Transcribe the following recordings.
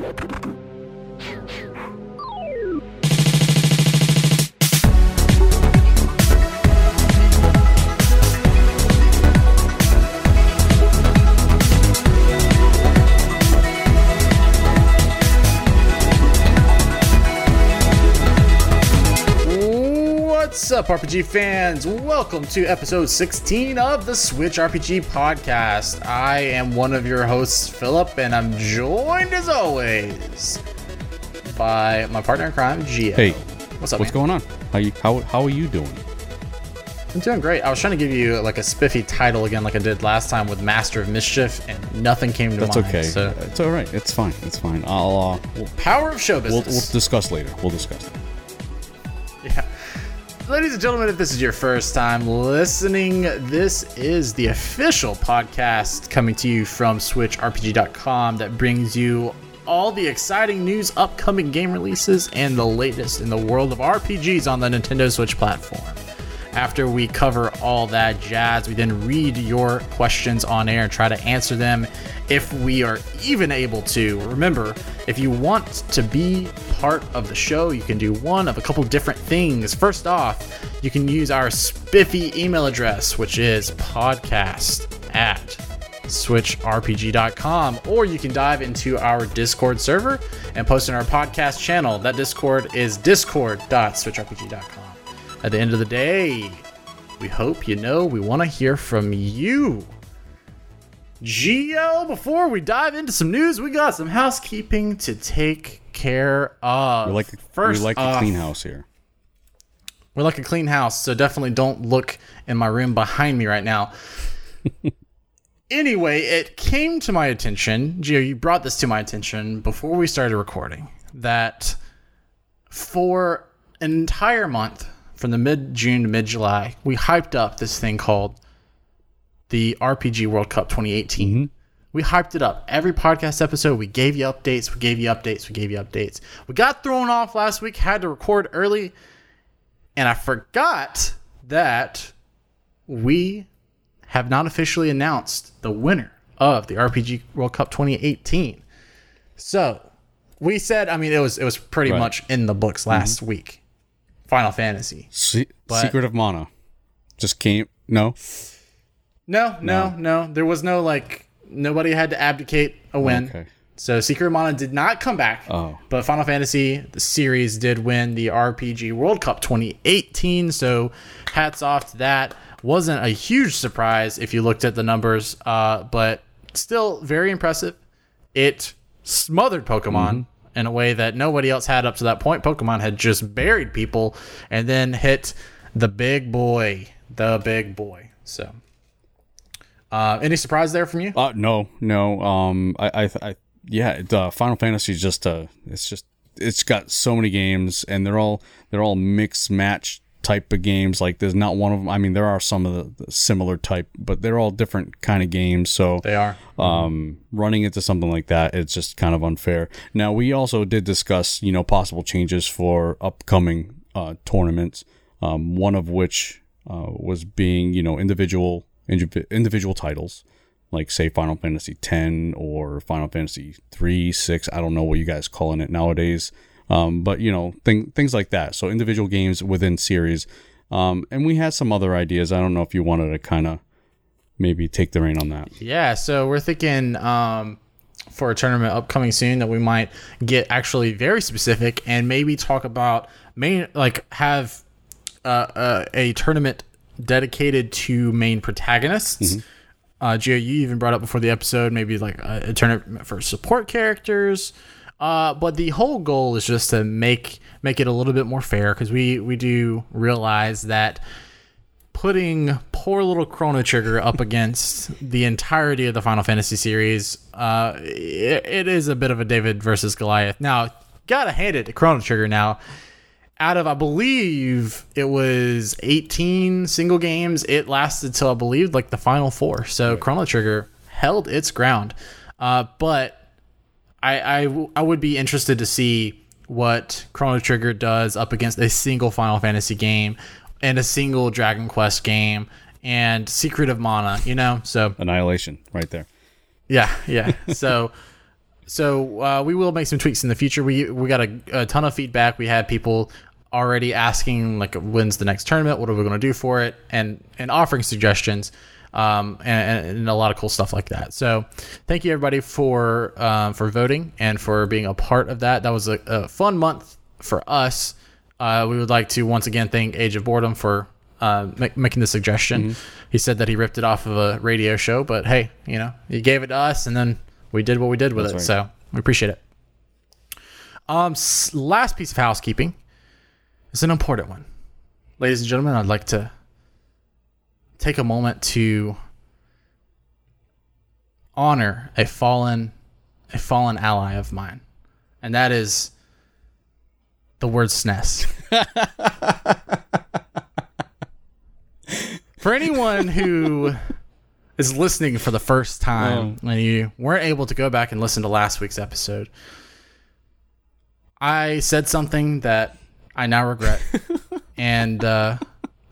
What's up, RPG fans? Welcome to episode 16 of the Switch RPG podcast. I am one of your hosts, Philip, and I'm joined as always by my partner in crime, Gio. Hey, what's up? What's man? going on? How you how how are you doing? I'm doing great. I was trying to give you like a spiffy title again, like I did last time with Master of Mischief, and nothing came to That's mind. okay. So, It's all right. It's fine. It's fine. I'll uh, we'll, power of show we'll we'll discuss later. We'll discuss. Later. Ladies and gentlemen, if this is your first time listening, this is the official podcast coming to you from SwitchRPG.com that brings you all the exciting news, upcoming game releases, and the latest in the world of RPGs on the Nintendo Switch platform. After we cover all that jazz, we then read your questions on air and try to answer them if we are even able to. Remember, if you want to be part of the show, you can do one of a couple different things. First off, you can use our spiffy email address, which is podcast at switchrpg.com or you can dive into our discord server and post in our podcast channel that discord is discord.switchrpg.com at the end of the day, we hope you know we want to hear from you. Gio, before we dive into some news, we got some housekeeping to take care of. We like First we like off, a clean house here. We're like a clean house, so definitely don't look in my room behind me right now. anyway, it came to my attention, Gio, you brought this to my attention before we started recording, that for an entire month, from the mid June to mid July, we hyped up this thing called the RPG World Cup 2018. Mm-hmm. We hyped it up. Every podcast episode, we gave you updates, we gave you updates, we gave you updates. We got thrown off last week, had to record early, and I forgot that we have not officially announced the winner of the RPG World Cup 2018. So we said, I mean, it was it was pretty Right. much in the books last mm-hmm. week. Final Fantasy. Se- But- Secret of Mana just came. No. No, no, no. There was no like nobody had to abdicate a win. Okay. So Secret of Mana did not come back. Oh. But Final Fantasy the series did win the RPG World Cup 2018. So hats off to that. Wasn't a huge surprise if you looked at the numbers, uh, but still very impressive. It smothered Pokemon in a way that nobody else had up to that point. Pokemon had just buried people and then hit the big boy, the big boy. So, uh, any surprise there from you? Uh no no. Um I I, I yeah. Final Fantasy is just uh it's just it's got so many games and they're all they're all mixed match type of games like there's not one of them i mean there are some of the, similar type but they're all different kind of games so They are. um, running into something like that, it's just kind of unfair. Now, we also did discuss, you know, possible changes for upcoming uh, tournaments. Um, one of which uh, was being, you know, individual indiv- individual titles, like say Final Fantasy X or Final Fantasy three, six. I don't know what you guys calling it nowadays. Um, but you know, thing, things like that. So individual games within series. Um, and we had some other ideas. I don't know if you wanted to kind of maybe take the reign on that. Yeah, so we're thinking um, for a tournament upcoming soon that we might get actually very specific and maybe talk about main like have uh, uh, a tournament dedicated to main protagonists. Uh, Gio, you even brought up before the episode maybe like a, a tournament for support characters. Uh, but the whole goal is just to make make it a little bit more fair because we we do realize that putting poor little Chrono Trigger up against the entirety of the Final Fantasy series, uh, it, it is a bit of a David versus Goliath. Now, gotta hand it to Chrono Trigger. Now, out of I believe it was 18 single games, it lasted till I believe like the final four. So Chrono Trigger held its ground, uh, but I, I I would be interested to see what Chrono Trigger does up against a single Final Fantasy game and a single Dragon Quest game and Secret of Mana, you know? So, Annihilation, right there. yeah, yeah. so, so uh, we will make some tweaks in the future. We we got a, a ton of feedback. We had people already asking like when's the next tournament what are we going to do for it and and offering suggestions um, and, and, a lot of cool stuff like that. So thank you everybody for um, for voting and for being a part of that. That was a, a fun month for us. Uh, we would like to once again thank age of boredom for uh, make, making the suggestion. Mm-hmm. he said that he ripped it off of a radio show but hey you know he gave it to us and then we did what we did with That's it. right. so we appreciate it. Um, last piece of housekeeping. Is an important one. Ladies and gentlemen, I'd like to take a moment to honor a fallen a fallen ally of mine. And that is the word SNES. for anyone who is listening for the first time and you weren't able to go back and listen to last week's episode, I said something that I now regret, and uh,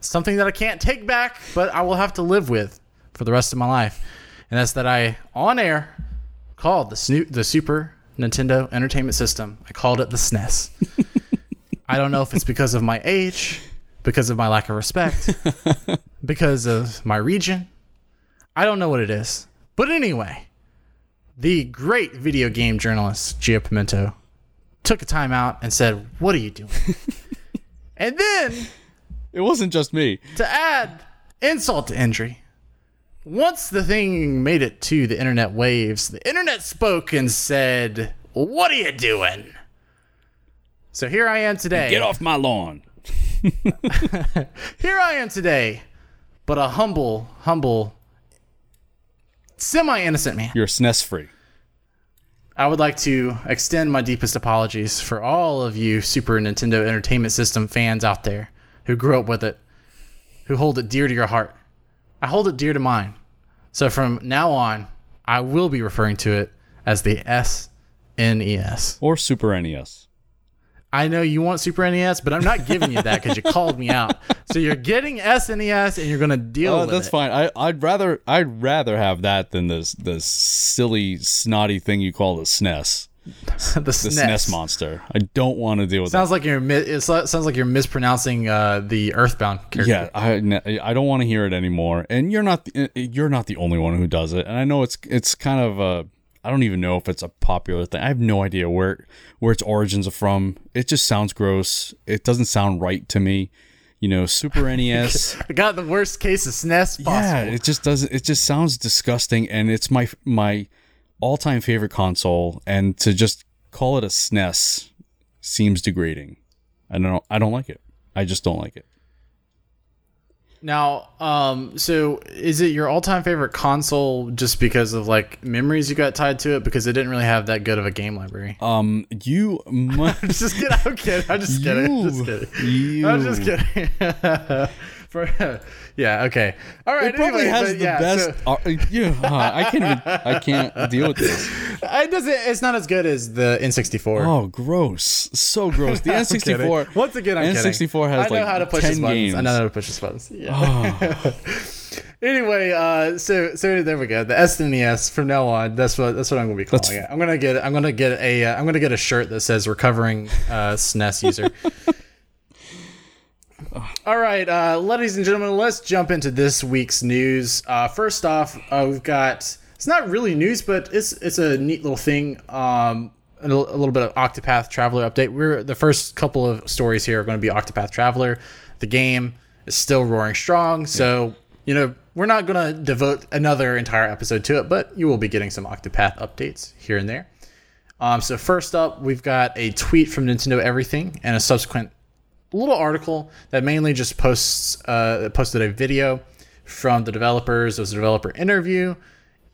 something that I can't take back, but I will have to live with for the rest of my life, and that's that I on air called the Snoop the Super Nintendo Entertainment System. I called it the SNES. I don't know if it's because of my age, because of my lack of respect, because of my region. I don't know what it is. But anyway, the great video game journalist Gio Pimento took a time out and said, What are you doing? and then it wasn't just me. To add insult to injury, once the thing made it to the internet waves, the internet spoke and said, What are you doing? So here I am today. Get off my lawn. here I am today, but a humble, humble, semi innocent man. You're SNES free. I would like to extend my deepest apologies for all of you Super Nintendo Entertainment System fans out there who grew up with it, who hold it dear to your heart. I hold it dear to mine. So from now on, I will be referring to it as the SNES or Super NES. I know you want Super NES, but I'm not giving you that because you called me out. So you're getting SNES and you're gonna deal oh, with that's it. fine. I, I'd rather I'd rather have that than this this silly snotty thing you call the SNES. the, the SNES. SNES monster. I don't want to deal with. Sounds that. like you're. It sounds like you're mispronouncing uh, the Earthbound character. Yeah, I, I don't want to hear it anymore. And you're not the, you're not the only one who does it. And I know it's it's kind of a I don't even know if it's a popular thing. I have no idea where where its origins are from. It just sounds gross. It doesn't sound right to me. You know, Super NES. I got the worst case of SNES possible. Yeah, it just doesn't. It just sounds disgusting, and it's my my all time favorite console. And to just call it a SNES seems degrading. I don't. I don't like it. I just don't like it. Now, um, so is it your all-time favorite console just because of like memories you got tied to it because it didn't really have that good of a game library? Um, you must just kidding. I'm kidding. I'm just kidding. I'm just kidding. You. I'm just kidding. For, yeah. Okay. All right. It probably anyway, has the yeah, best. So, uh, yeah, I can't. Even, I can't deal with this. It doesn't. It's not as good as the N64. Oh, gross! So gross. The N64. Once again, I'm N64 kidding. has I know like how to push 10 games. I know how to push the buttons. Yeah. Oh. anyway, uh, so so there we go. The SNES from now on. That's what that's what I'm gonna be calling that's, it. I'm gonna get I'm gonna get a am uh, gonna get a shirt that says recovering uh, SNES user. All right, uh, ladies and gentlemen, let's jump into this week's news. Uh, first off, uh, we've got it's not really news, but it's it's a neat little thing. Um, a, little bit of Octopath Traveler update. We're the first couple of stories here are going to be Octopath Traveler. The game is still roaring strong, so yeah. you know we're not going to devote another entire episode to it, but you will be getting some Octopath updates here and there. Um, so first up, we've got a tweet from Nintendo Everything and a subsequent little article that mainly just posts uh, posted a video from the developers. It was a developer interview,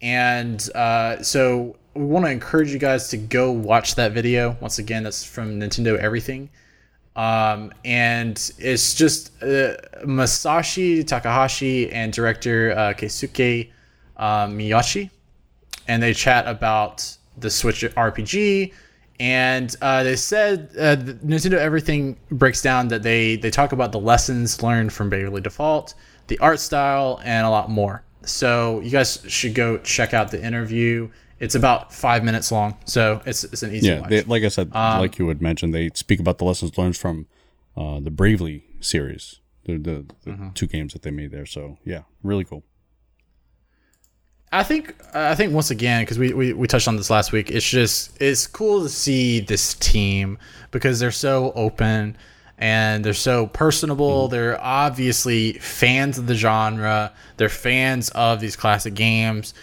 and uh, so we want to encourage you guys to go watch that video. Once again, that's from Nintendo Everything. Um, and it's just uh, Masashi Takahashi and director uh, Keisuke uh, and they chat about the Switch RPG and uh, they said uh, Nintendo Everything breaks down that they they talk about the lessons learned from Bravely Default, the art style, and a lot more. So you guys should go check out the interview It's about five minutes long, so it's it's an easy Yeah, watch. they, like I said, Um, like you had mentioned, they speak about the lessons learned from uh, the Bravely series, the the, the Mm-hmm. two games that they made there. So yeah, really cool. I think I think once again because we, we we touched on this last week. It's just it's cool to see this team because they're so open and they're so personable. They're obviously fans of the genre. They're fans of these classic games,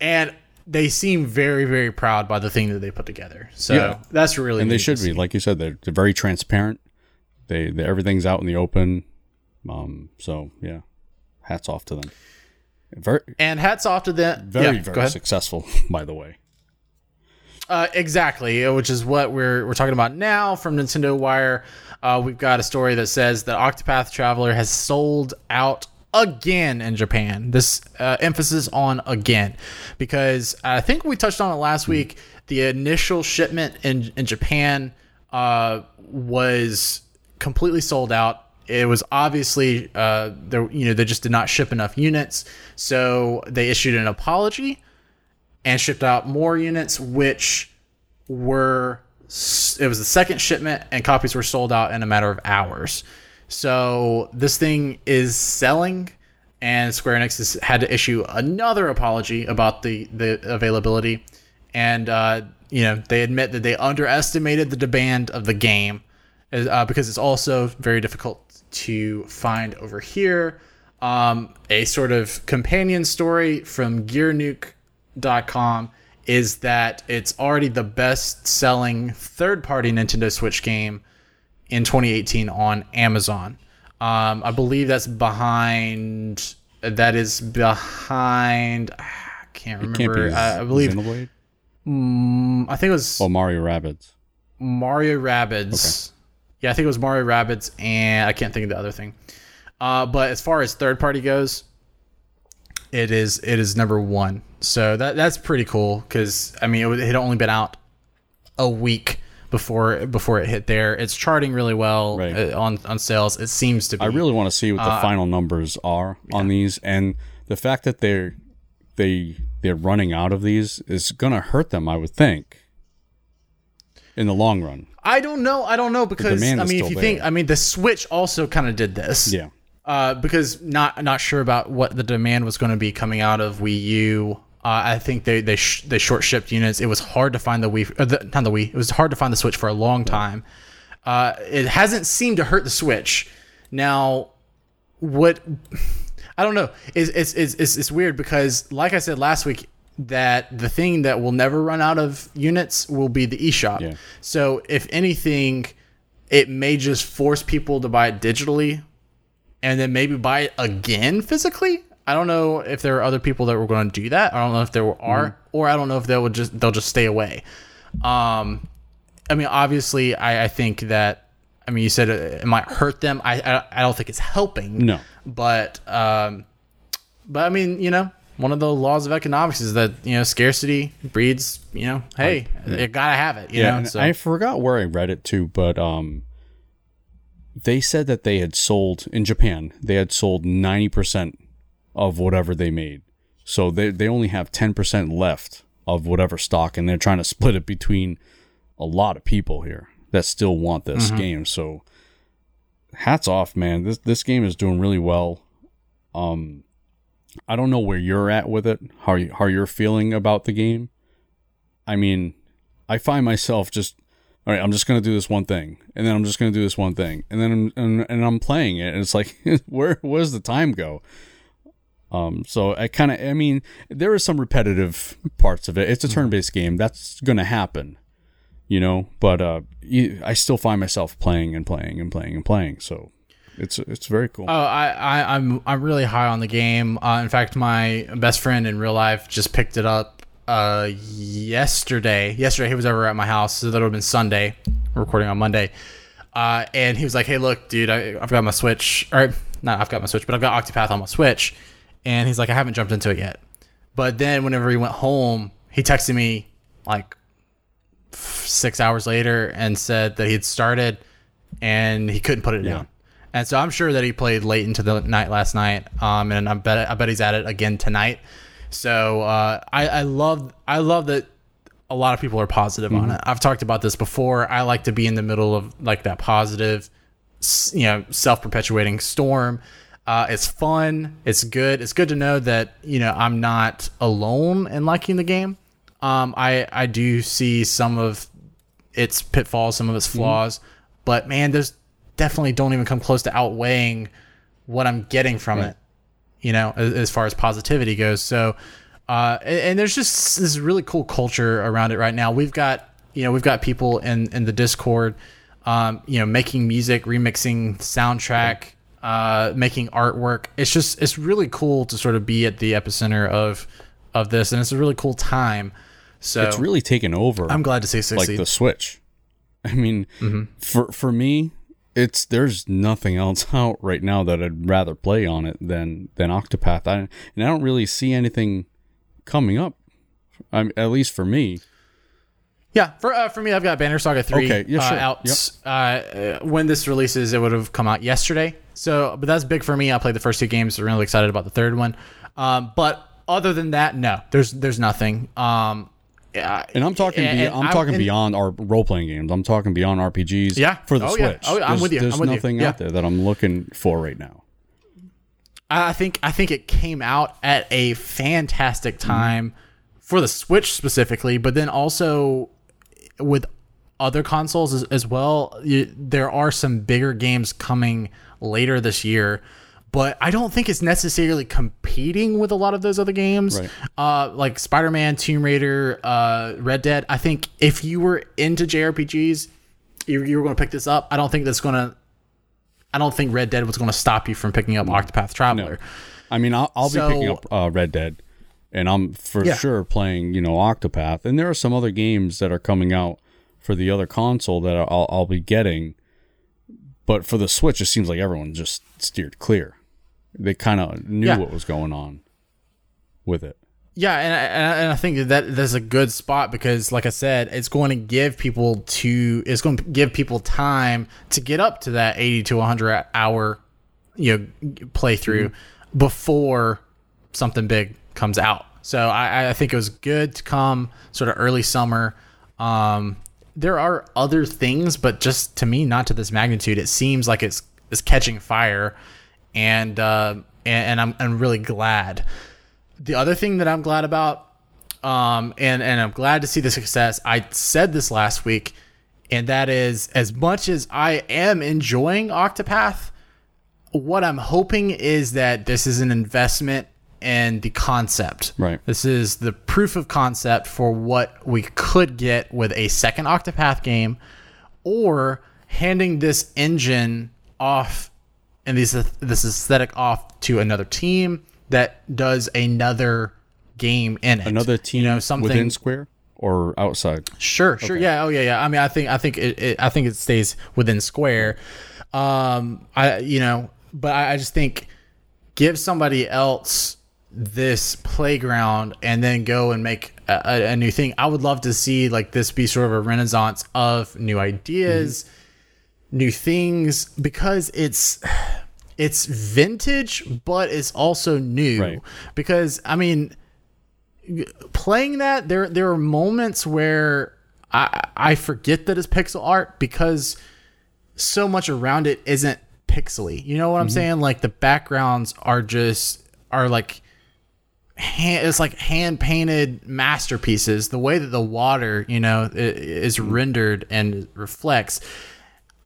and they seem very very proud by the thing that they put together. So Yeah. that's really And they should be, like you said, they're, they're very transparent. They, they everything's out in the open. Um, so yeah, hats off to them. Very And hats off to them. very yeah, very successful, by the way. Uh, exactly, uh, which is what we're we're talking about now from Nintendo Wire. Uh, we've got a story that says that Octopath Traveler has sold out again in Japan. This uh, emphasis on again, because I think we touched on it last week. The initial shipment in in Japan uh, was completely sold out. It was obviously uh, there, you know, they just did not ship enough units, so they issued an apology and shipped out more units, which were it was the second shipment, and copies were sold out in a matter of hours. So this thing is selling, and Square Enix has had to issue another apology about the the availability, and uh, you know they admit that they underestimated the demand of the game, uh, because it's also very difficult to find over here. Um, a sort of companion story from GearNuke.com is that it's already the best selling third party Nintendo Switch game in 2018 on Amazon. Um, I believe that's behind. That is behind. I can't remember. be I I believe. Xenoblade? I think it was Oh, Mario Rabbids. Mario Rabbids. Yeah, I think it was Mario Rabbids, and I can't think of the other thing. Uh, but as far as third party goes, it is it is number one. So that that's pretty cool because I mean it, it had only been out a week before before it hit there. It's charting really well Right. uh, on on sales. It seems to be. I really want to see what the Uh, final numbers are on these, and the fact that they're they they're running out of these is gonna hurt them. I would think. In the long run, I don't know. I don't know because I mean, if you think. I mean, the Switch also kind of did this. yeah, uh, because not not sure about what the demand was going to be coming out of Wii U. Uh, I think they they sh- they short shipped units. It was hard to find the Wii, uh, the, not the Wii. It was hard to find the Switch for a long time. Uh, it hasn't seemed to hurt the Switch. Now, what I don't know. It's, it's it's it's weird because, like I said last week, that the thing that will never run out of units will be the eShop. Yeah. So if anything, it may just force people to buy it digitally, and then maybe buy it again physically. I don't know if there are other people that were going to do that. I don't know if there are, or I don't know if they would just they'll just stay away. Um, I mean, obviously, I, I think that. I mean, you said it, it might hurt them. I, I I don't think it's helping. no, But um, but I mean, you know, one of the laws of economics is that you know scarcity breeds. You know, hey, you gotta have it. You yeah. know, so I forgot where I read it too, but um, they said that they had sold in Japan. They had sold ninety percent of whatever they made, so they they only have ten percent left of whatever stock, and they're trying to split it between a lot of people here that still want this Mm-hmm. game. So hats off, man. This this game is doing really well. Um I don't know where you're at with it, how you, how you're feeling about the game. I mean, I find myself just all right, I'm just going to do this one thing and then I'm just going to do this one thing and then I'm, and, and I'm playing it and it's like where where does the time go? Um so I kind of I mean, there are some repetitive parts of it. It's a turn-based game. That's going to happen you know but uh you, i still find myself playing and playing and playing and playing so it's it's very cool Oh, I, I, I'm I'm really high on the game. Uh, in fact, my best friend in real life just picked it up uh, yesterday. Yesterday, he was over at my house, so that would have been Sunday. We're recording on Monday, uh, and he was like, "Hey, look, dude, I, I've got my Switch, or not, I've got my Switch, but I've got Octopath on my Switch." And he's like, "I haven't jumped into it yet." But then, whenever he went home, he texted me like six hours later and said that he had started and he couldn't put it down. And so I'm sure that he played late into the night last night. Um, and I bet I bet he's at it again tonight. So uh, I, I love I love that a lot of people are positive on it. I've talked about this before. I like to be in the middle of like that positive, you know, self perpetuating storm. Uh, it's fun. It's good. It's good to know that you know I'm not alone in liking the game. Um, I I do see some of its pitfalls, some of its flaws, but man, those definitely don't even come close to outweighing what I'm getting from it. You know, as, as far as positivity goes. So, uh, and, and there's just this really cool culture around it right now. We've got you know we've got people in in the Discord, um, you know, making music, remixing soundtrack. Uh, making artwork. It's just it's really cool to sort of be at the epicenter of of this, and it's a really cool time. So It's really taken over. I'm glad to see like the Switch. I mean, Mm-hmm. for for me, it's there's nothing else out right now that I'd rather play on it than than Octopath. I and I don't really see anything coming up. I'm at least for me. Yeah, for uh, for me, I've got Banner Saga three Okay, yeah, uh, out. Yep. Uh, uh, when this releases, it would have come out yesterday. So, but that's big for me. I played the first two games. I'm really excited about the third one. Um, but other than that, no, there's there's nothing. Um, yeah, And I'm talking, and- be, I'm talking and- beyond our role playing games. I'm talking beyond RPGs. Yeah. for the Oh, yeah. Switch. Oh, I'm There's- with you. There's I'm with you. nothing Yeah. out there that I'm looking for right now. I think I think it came out at a fantastic mm-hmm. time for the Switch specifically, but then also with other consoles as, as well. You, there are some bigger games coming later this year, but I don't think it's necessarily competing with a lot of those other games. Right. Uh, like Spider-Man, Tomb Raider, uh, Red Dead. I think if you were into JRPGs, you, you were going to pick this up. I don't think that's going to. I don't think Red Dead was going to stop you from picking up Octopath Traveler. I mean, I'll, I'll So- be picking up uh, Red Dead, and I'm for Yeah. sure playing, you know, Octopath. And there are some other games that are coming out for the other console that I'll, I'll be getting. But for the Switch, it seems like everyone just steered clear. They kind of knew Yeah. what was going on with it. Yeah, and I, and I- think that that's a good spot because, like I said, it's going to give people to it's going to give people time to get up to that eighty to one hundred hour, you know, playthrough before something big comes out. So I, I think it was good to come sort of early summer. Um, there are other things, but just to me, not to this magnitude. It seems like it's it's catching fire, and uh, and, and I'm I'm really glad. The other thing that I'm glad about, um, and and I'm glad to see the success. I said this last week, and that is as much as I am enjoying Octopath, what I'm hoping is that this is an investment in the concept. Right. This is the proof of concept for what we could get with a second Octopath game, or handing this engine off and this this aesthetic off to another team that does another game in it. Another team you know, something within Square or outside? Sure, sure. Yeah. Oh, yeah, yeah. I mean, I think, I think it, it I think it stays within Square. Um, I, you know, but I, I just think give somebody else this playground and then go and make a, a, a new thing. I would love to see like this be sort of a renaissance of new ideas, new things, because it's it's vintage, but it's also new. Right. Because I mean, playing that there there are moments where I I forget that it's pixel art because so much around it isn't pixely. You know what I'm mm-hmm. saying? Like the backgrounds are just are like hand, it's like hand painted masterpieces. The way that the water, you know, is mm-hmm. rendered and reflects.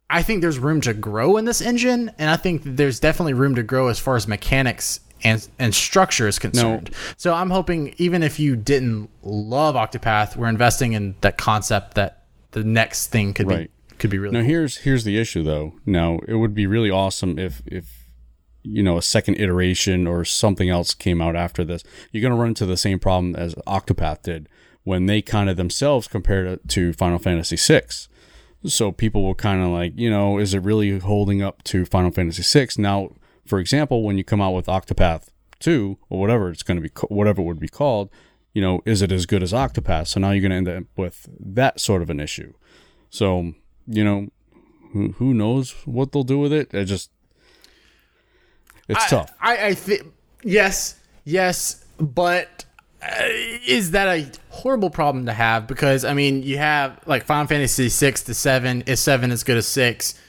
I think there's room to grow in this engine, and I think there's definitely room to grow as far as mechanics and and structure is concerned. So I'm hoping even if you didn't love Octopath, we're investing in that concept that the next thing could Right. be could be really Now cool. here's here's the issue though. Now it would be really awesome if if you know a second iteration or something else came out after this. You're gonna run into the same problem as Octopath did when they kind of themselves compared it to Final Fantasy VI. So people will kind of like, you know, is it really holding up to Final Fantasy VI? Now, for example, when you come out with Octopath 2 or whatever it's going to be, whatever it would be called, you know, is it as good as Octopath? So now you're going to end up with that sort of an issue. So, you know, who, who knows what they'll do with it? It just, it's tough. I, I think yes, yes, but Uh, is that a horrible problem to have? Because I mean, you have like Final Fantasy six to seven. Is seven as good as six?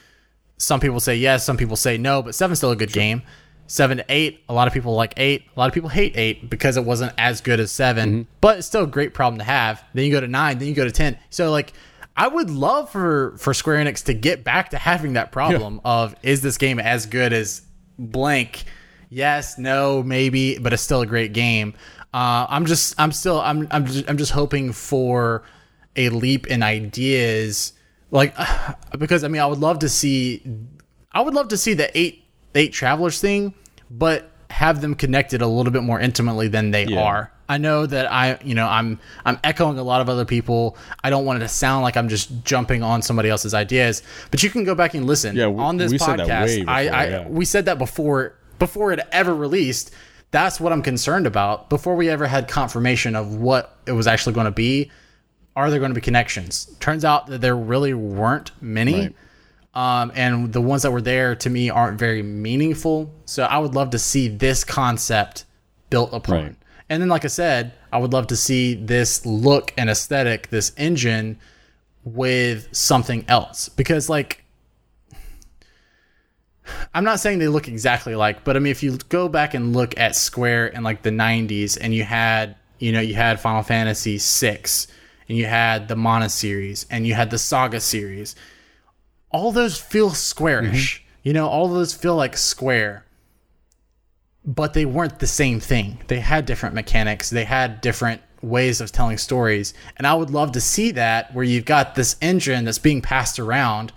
Some people say yes. Some people say no. But seven's still a good game. Seven to eight, a lot of people like eight. A lot of people hate eight because it wasn't as good as 7 mm-hmm. But it's still a great problem to have. Then you go to nine. Then you go to ten. So like. I would love for for Square Enix to get back to having that problem of is this game as good as blank? Yes, no, maybe, but it's still a great game. Uh, I'm just, I'm still, I'm, I'm just, I'm just hoping for a leap in ideas, like because I mean, I would love to see, I would love to see the eight eight travelers thing, but have them connected a little bit more intimately than they are. I know that I, you know, I'm I'm echoing a lot of other people. I don't want it to sound like I'm just jumping on somebody else's ideas, but you can go back and listen. Yeah, we- on this we said that podcast, way before, I, I yeah. we said that before before it ever released. That's what I'm concerned about. Before we ever had confirmation of what it was actually going to be, are there going to be connections? Turns out that there really weren't many. Right. Um, and the ones that were there to me aren't very meaningful. So I would love to see this concept built upon. Right. And then, like I said, I would love to see this look and aesthetic, this engine with something else. Because, like, I'm not saying they look exactly like, but I mean, if you go back and look at Square in like the 90s and you had, you know, you had Final Fantasy VI and you had the Mana series and you had the Saga series, all those feel squarish. Mm-hmm. You know, all those feel like Square, but they weren't the same thing. They had different mechanics, they had different ways of telling stories. And I would love to see that where you've got this engine that's being passed around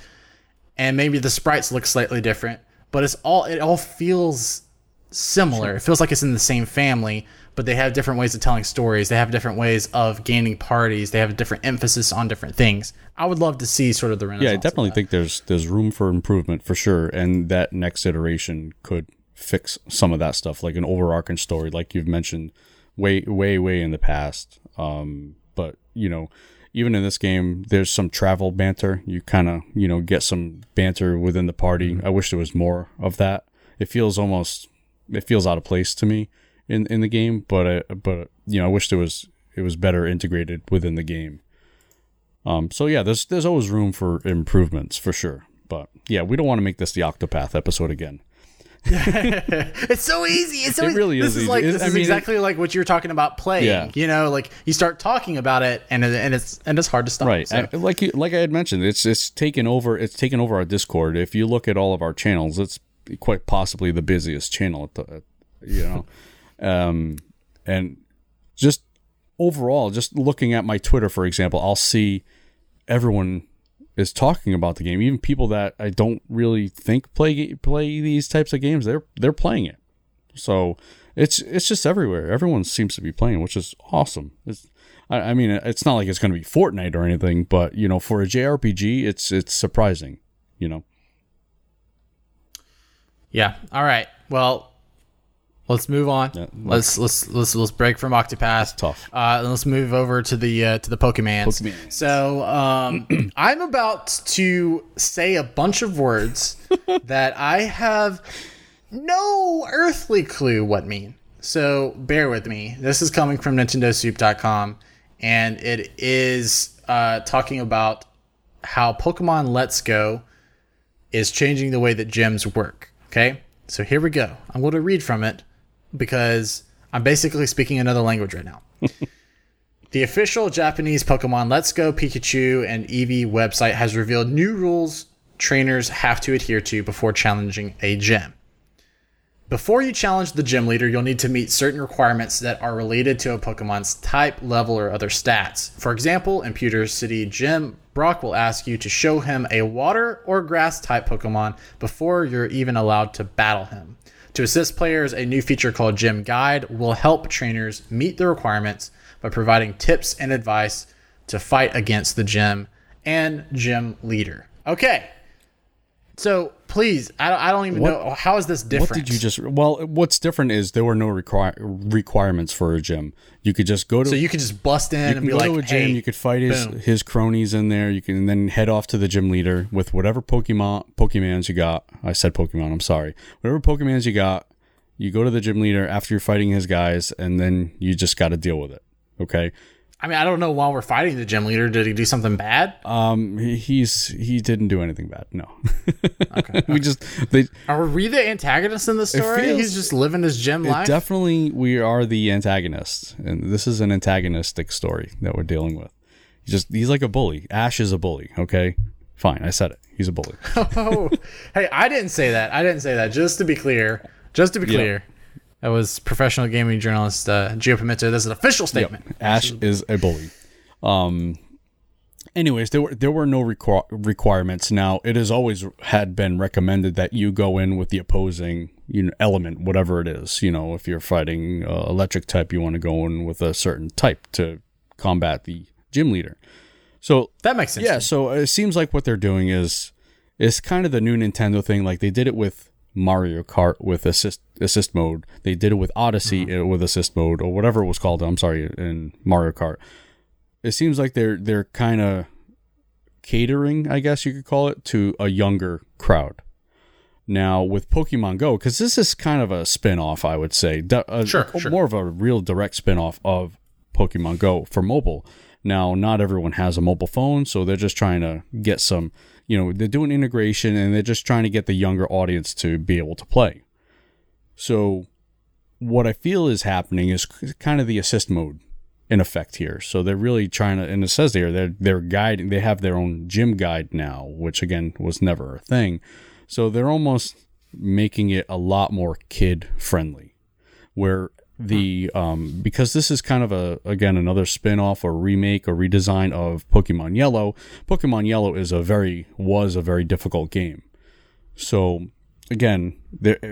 and maybe the sprites look slightly different, but it's all it all feels similar. It feels like it's in the same family, but they have different ways of telling stories. They have different ways of gaining parties. They have a different emphasis on different things. I would love to see sort of the renaissance. Yeah, I definitely think there's there's room for improvement for sure, and that next iteration could fix some of that stuff, like an overarching story, like you've mentioned, way way way in the past. Um, but you know, even in this game, there's some travel banter. You kind of you know get some banter within the party. I wish there was more of that. It feels almost it feels out of place to me in in the game, but I, but you know I wish there was it was better integrated within the game. Um, so yeah, there's there's always room for improvements for sure. But yeah, we don't want to make this the Octopath episode again. it's so easy. It's so It easy. really this is is easy. like this I is mean, exactly like what you're talking about playing. Yeah. You know, like you start talking about it, and and it's and it's hard to stop. Right. So- I- like you, like I had mentioned, it's it's taken over. It's taken over our Discord. If you look at all of our channels, it's quite possibly the busiest channel. At the, at, you know, um, and just overall, just looking at my Twitter, for example, I'll see everyone is talking about the game. Even people that I don't really think play play these types of games, they're they're playing it. So it's it's just everywhere. Everyone seems to be playing, which is awesome. It's, I, I mean, it's not like it's going to be Fortnite or anything, but you know, for a JRPG, it's it's surprising. You know, yeah. All right. Well, let's move on. Yeah, let's let's let's let's break from Octopath. tough. Uh, and let's move over to the uh, to the Pokemans. Pokemans. So um, I'm about to say a bunch of words that I have no earthly clue what mean. So bear with me. This is coming from NintendoSoup.com, and it is uh, talking about how Pokemon Let's Go is changing the way that gyms work. Okay, so here we go. I'm going to read from it because I'm basically speaking another language right now. The official Japanese Pokemon Let's Go Pikachu and Eevee website has revealed new rules trainers have to adhere to before challenging a gym. Before you challenge the gym leader, you'll need to meet certain requirements that are related to a Pokemon's type, level, or other stats. For example, in Pewter City Gym, Brock will ask you to show him a water or grass type Pokemon before you're even allowed to battle him. To assist players, a new feature called Gym Guide will help trainers meet the requirements by providing tips and advice to fight against the gym and gym leader. Okay. So please, I don't, I don't even What- know how is this different. what did you just? Well, what's different is there were no require, requirements for a gym. You could just go to So you could just bust in you and be go like, to a gym. hey, you could fight his boom. his cronies in there. You can then head off to the gym leader with whatever Pokemon Pokemans you got. I said Pokemon. I'm sorry. Whatever Pokemans you got, You go to the gym leader after you're fighting his guys, and then you just got to deal with it. Okay. I mean, I don't know why we're fighting the gym leader. Did he do something bad? Um, he, he's he didn't do anything bad. No. okay. we just they Are we the antagonists in the story? feels- He's just living his gym life. definitely we are the antagonists, and this is an antagonistic story that we're dealing with. He's just he's like a bully. Ash is a bully. Okay. Fine, I said it. He's a bully. oh, hey, I didn't say that. I didn't say that. Just to be clear, just to be clear, that was professional gaming journalist uh, Gio Pimento. This is an official statement. Ash is a bully. Um. Anyways, there were there were no requ- requirements. Now it has always had been recommended that you go in with the opposing you know element, whatever it is. You know, if you're fighting uh, electric type, you want to go in with a certain type to combat the gym leader. So That makes sense. yeah, so it seems like what they're doing is it's kind of the new Nintendo thing. Like they did it with Mario Kart with assist assist mode. They did it with Odyssey uh, with assist mode or whatever it was called. I'm sorry, in Mario Kart. It seems like they're they're kind of catering, I guess you could call it, to a younger crowd. Now with Pokemon Go, because this is kind of a spin-off, I would say, D- uh, Sure, sure. more of a real direct spin-off of Pokemon Go for mobile. Now, not everyone has a mobile phone, so they're just trying to get some, you know, they're doing integration and they're just trying to get the younger audience to be able to play. So, what I feel is happening is kind of the assist mode in effect here. So they're really trying to, and it says there they're they're guiding. They have their own gym guide now, which again was never a thing. So they're almost making it a lot more kid friendly, where the um because this is kind of a again another spin-off or remake or redesign of Pokemon Yellow. Pokemon Yellow is a very was a very difficult game. So again,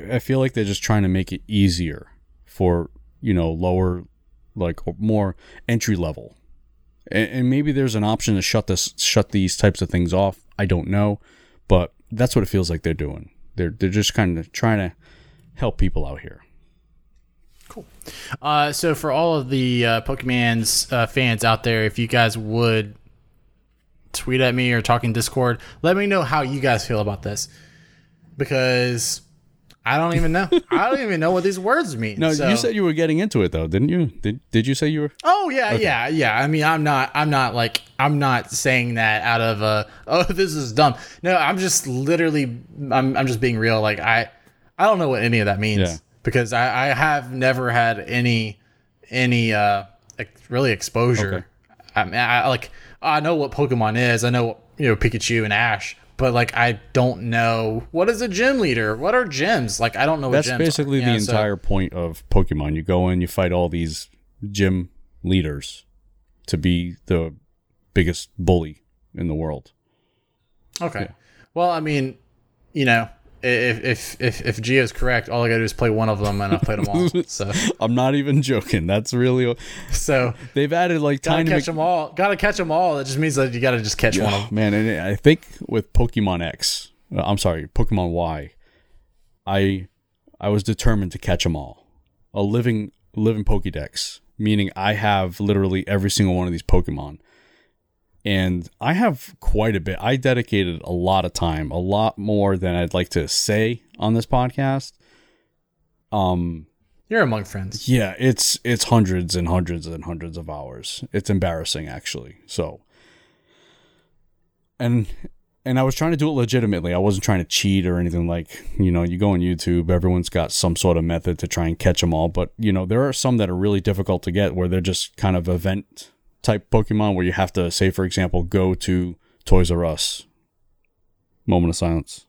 I feel like they're just trying to make it easier for you know lower like more entry level and, and maybe there's an option to shut this shut these types of things off i don't know but that's what it feels like they're doing they're they're just kind of trying to help people out here Uh, so for all of the uh, Pokemon's uh, fans out there, if you guys would tweet at me or talk in Discord, let me know how you guys feel about this because I don't even know. I don't even know what these words mean. no So- you said you were getting into it though didn't you did, did you say you were Oh yeah, yeah, yeah. I mean, I'm not, I'm not like, I'm not saying that out of uh, oh, this is dumb. No, I'm just literally, I'm, I'm just being real. Like I, I don't know what any of that means Yeah. Because I, I have never had any, any, uh, really exposure. Okay. I mean, I like, I know what Pokemon is. I know, you know, Pikachu and Ash. But like I don't know what is a gym leader. What are gyms? Like I don't know. that's what gyms basically the Yeah, so- entire point of pokemon you go in you fight all these gym leaders to be the biggest bully in the world Okay. Well, I mean, you know, if if if if Gio's correct, all I gotta do is play one of them, and I've played them all. So i'm not even joking that's really so they've added like gotta tiny catch them all. Gotta catch them all. That just means that you gotta just catch one of them. man, and I think with Pokemon X, uh, I'm sorry, Pokemon Y, I I was determined to catch them all. A living living Pokédex, meaning I have literally every single one of these Pokemon. And I have quite a bit. I dedicated a lot of time, a lot more than I'd like to say on this podcast. Um You're among friends. yeah, it's it's hundreds and hundreds and hundreds of hours. It's embarrassing actually. So and and I was trying to do it legitimately. I wasn't trying to cheat or anything like, you know, you go on YouTube, everyone's got some sort of method to try and catch them all, but you know, there are some that are really difficult to get where they're just kind of event type Pokemon where you have to say for example, go to Toys R Us. Moment of silence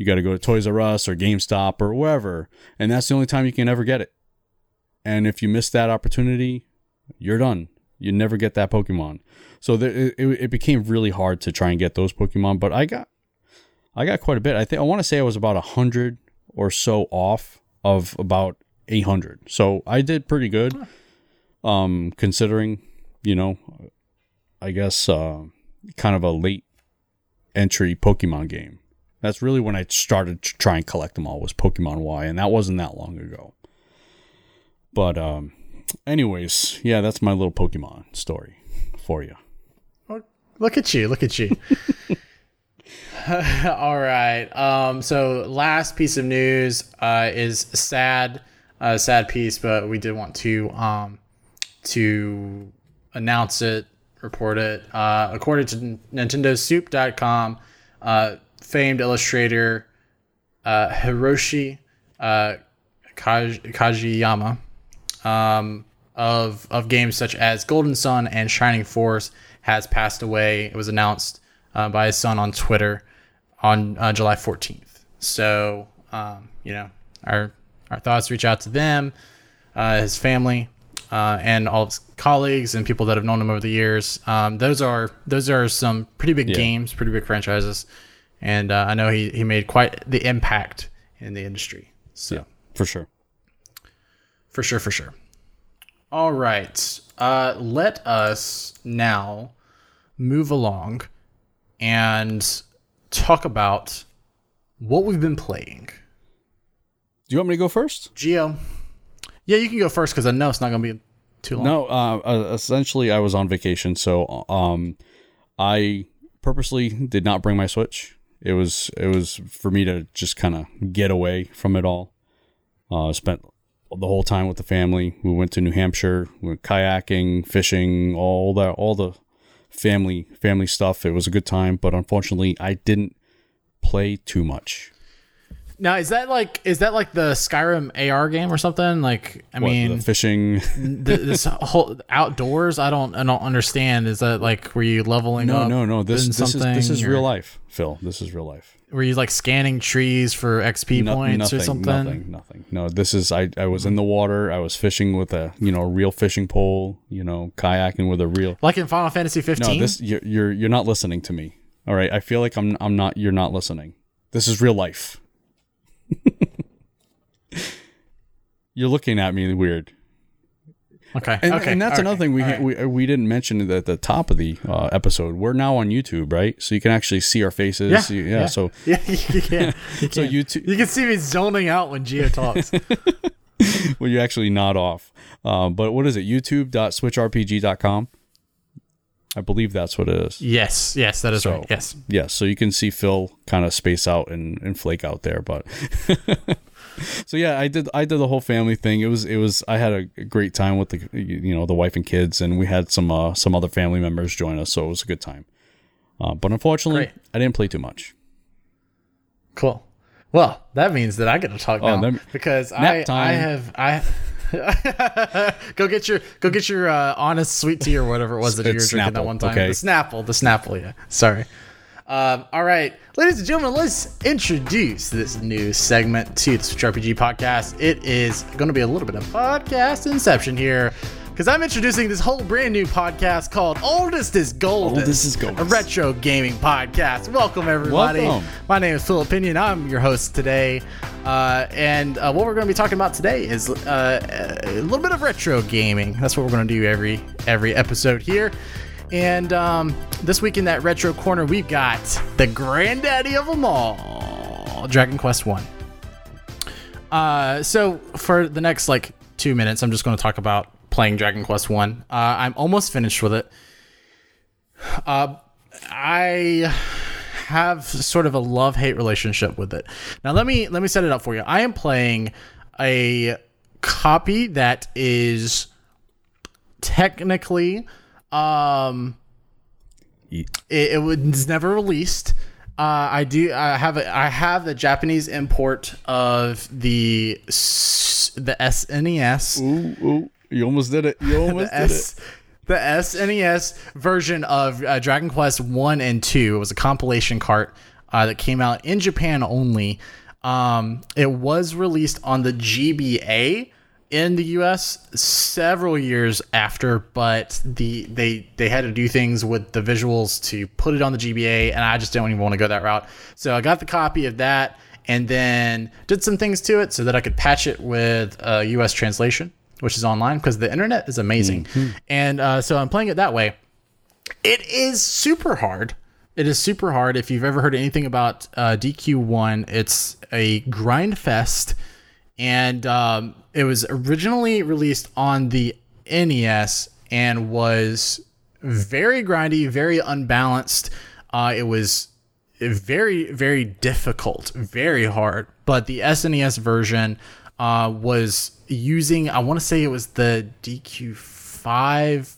you got to go to Toys R Us or GameStop or wherever, and that's the only time you can ever get it. And if you miss that opportunity, you're done. You never get that Pokemon. So it, it became really hard to try and get those Pokemon. But I got, I got quite a bit. I think I want to say I was about a hundred or so off of about eight hundred. So I did pretty good, um, considering, you know, I guess uh, kind of a late entry Pokemon game. That's really when I started to try and collect them all was Pokemon Y, and that wasn't that long ago. But um, anyways, yeah, that's my little Pokemon story for you. Look at you. Look at you. All right. Um, so last piece of news uh, is sad, uh, sad piece, but we did want to um, to announce it, report it. Uh, according to NintendoSoup.com, uh, famed illustrator uh, Hiroshi uh, Kaj- Kajiyama um, of of games such as Golden Sun and Shining Force has passed away. It was announced uh, by his son on Twitter on uh, July 14th. So um, you know our our thoughts reach out to them, uh, his family, uh, and all his colleagues and people that have known him over the years. Um, those are those are some pretty big games, pretty big franchises, and uh, I know he he made quite the impact in the industry. So Yeah, for sure. for sure, for sure. All right, uh, let us now move along and talk about what we've been playing. Do you want me to go first? Gio, yeah, you can go first because I know it's not going to be too long. No, uh, uh, essentially, I was on vacation, so um, I purposely did not bring my Switch. It was it was for me to just kind of get away from it all. Uh, spent the whole time with the family. We went to New Hampshire, we went kayaking, fishing, all that, all the family family stuff. It was a good time, but unfortunately, I didn't play too much. Now is that like is that like the Skyrim AR game or something? Like I What, mean, fishing. th- this whole outdoors. I don't I don't understand. Is that like were you leveling No, up? no, no. This this is this is or real life, Phil. This is real life. Were you like scanning trees for XP No- points nothing, or something? Nothing, nothing. No, this is I. I was in the water. I was fishing with a you know a real fishing pole. You know, kayaking with a real. Like in Final Fantasy 15? No, this you're, you're you're not listening to me. All right, I feel like I'm I'm not. You're not listening. This is real life. you're looking at me weird. okay. And, okay. and that's all another right, thing we, right. we we didn't mention at the top of the uh, episode. We're now on YouTube, right? So you can actually see our faces. Yeah, See- yeah. yeah. So Yeah, you can. You so can. YouTube. You can see me zoning out when Gio talks. well, you actually nod off. Um, but what is it? YouTube.switchrpg.com. I believe that's what it is. yes, yes, that is So- right. Yes. Yeah, so you can see Phil kind of space out and, and flake out there, but so yeah, I did I did the whole family thing. It was it was I had a great time with the you know the wife and kids, and we had some uh, some other family members join us, so it was a good time. Uh, but unfortunately, Great. I didn't play too much. Cool. Well, that means that I get to talk now that- because I. I have I go get your go get your uh, honest sweet tea or whatever it was that you were It's drinking that one time. okay. The Snapple, the Snapple. Yeah, sorry. Um, all right, ladies and gentlemen, let's introduce this new segment to the Switch RPG podcast. It is going to be a little bit of podcast inception here. Because I'm introducing this whole brand new podcast called Oldest is Goldest. Oldest is Golden. A retro gaming podcast. Welcome, everybody. Welcome. My name is Philip Pinion. I'm your host today. Uh, and uh, what we're going to be talking about today is uh, a little bit of retro gaming. That's what we're going to do every every episode here. And um, this week in that retro corner, we've got the granddaddy of them all, Dragon Quest One. Uh, so for the next like two minutes, I'm just going to talk about playing Dragon Quest One. Uh, I'm almost finished with it. Uh, I have sort of a love hate relationship with it. Now let me let me set it up for you. I am playing a copy that is technically um it, it was never released. Uh, I do. I have. A, I have the Japanese import of the s- the SNES. Ooh, ooh, you almost did it. You almost the did S, the SNES version of uh, Dragon Quest One and Two. It was a compilation cart uh, that came out in Japan only. Um, it was released on the GBA in the US several years after, but the they they had to do things with the visuals to put it on the GBA, and I just don't even want to go that route. So I got the copy of that, and then did some things to it so that I could patch it with a US translation, which is online because the internet is amazing, and uh, so I'm playing it that way. It is super hard. It is super hard. If you've ever heard anything about uh, DQ1, it's a grind fest, and um, it was originally released on the NES and was very grindy, very unbalanced. Uh, it was very very difficult, very hard. But the SNES version uh, was using I want to say it was the DQ5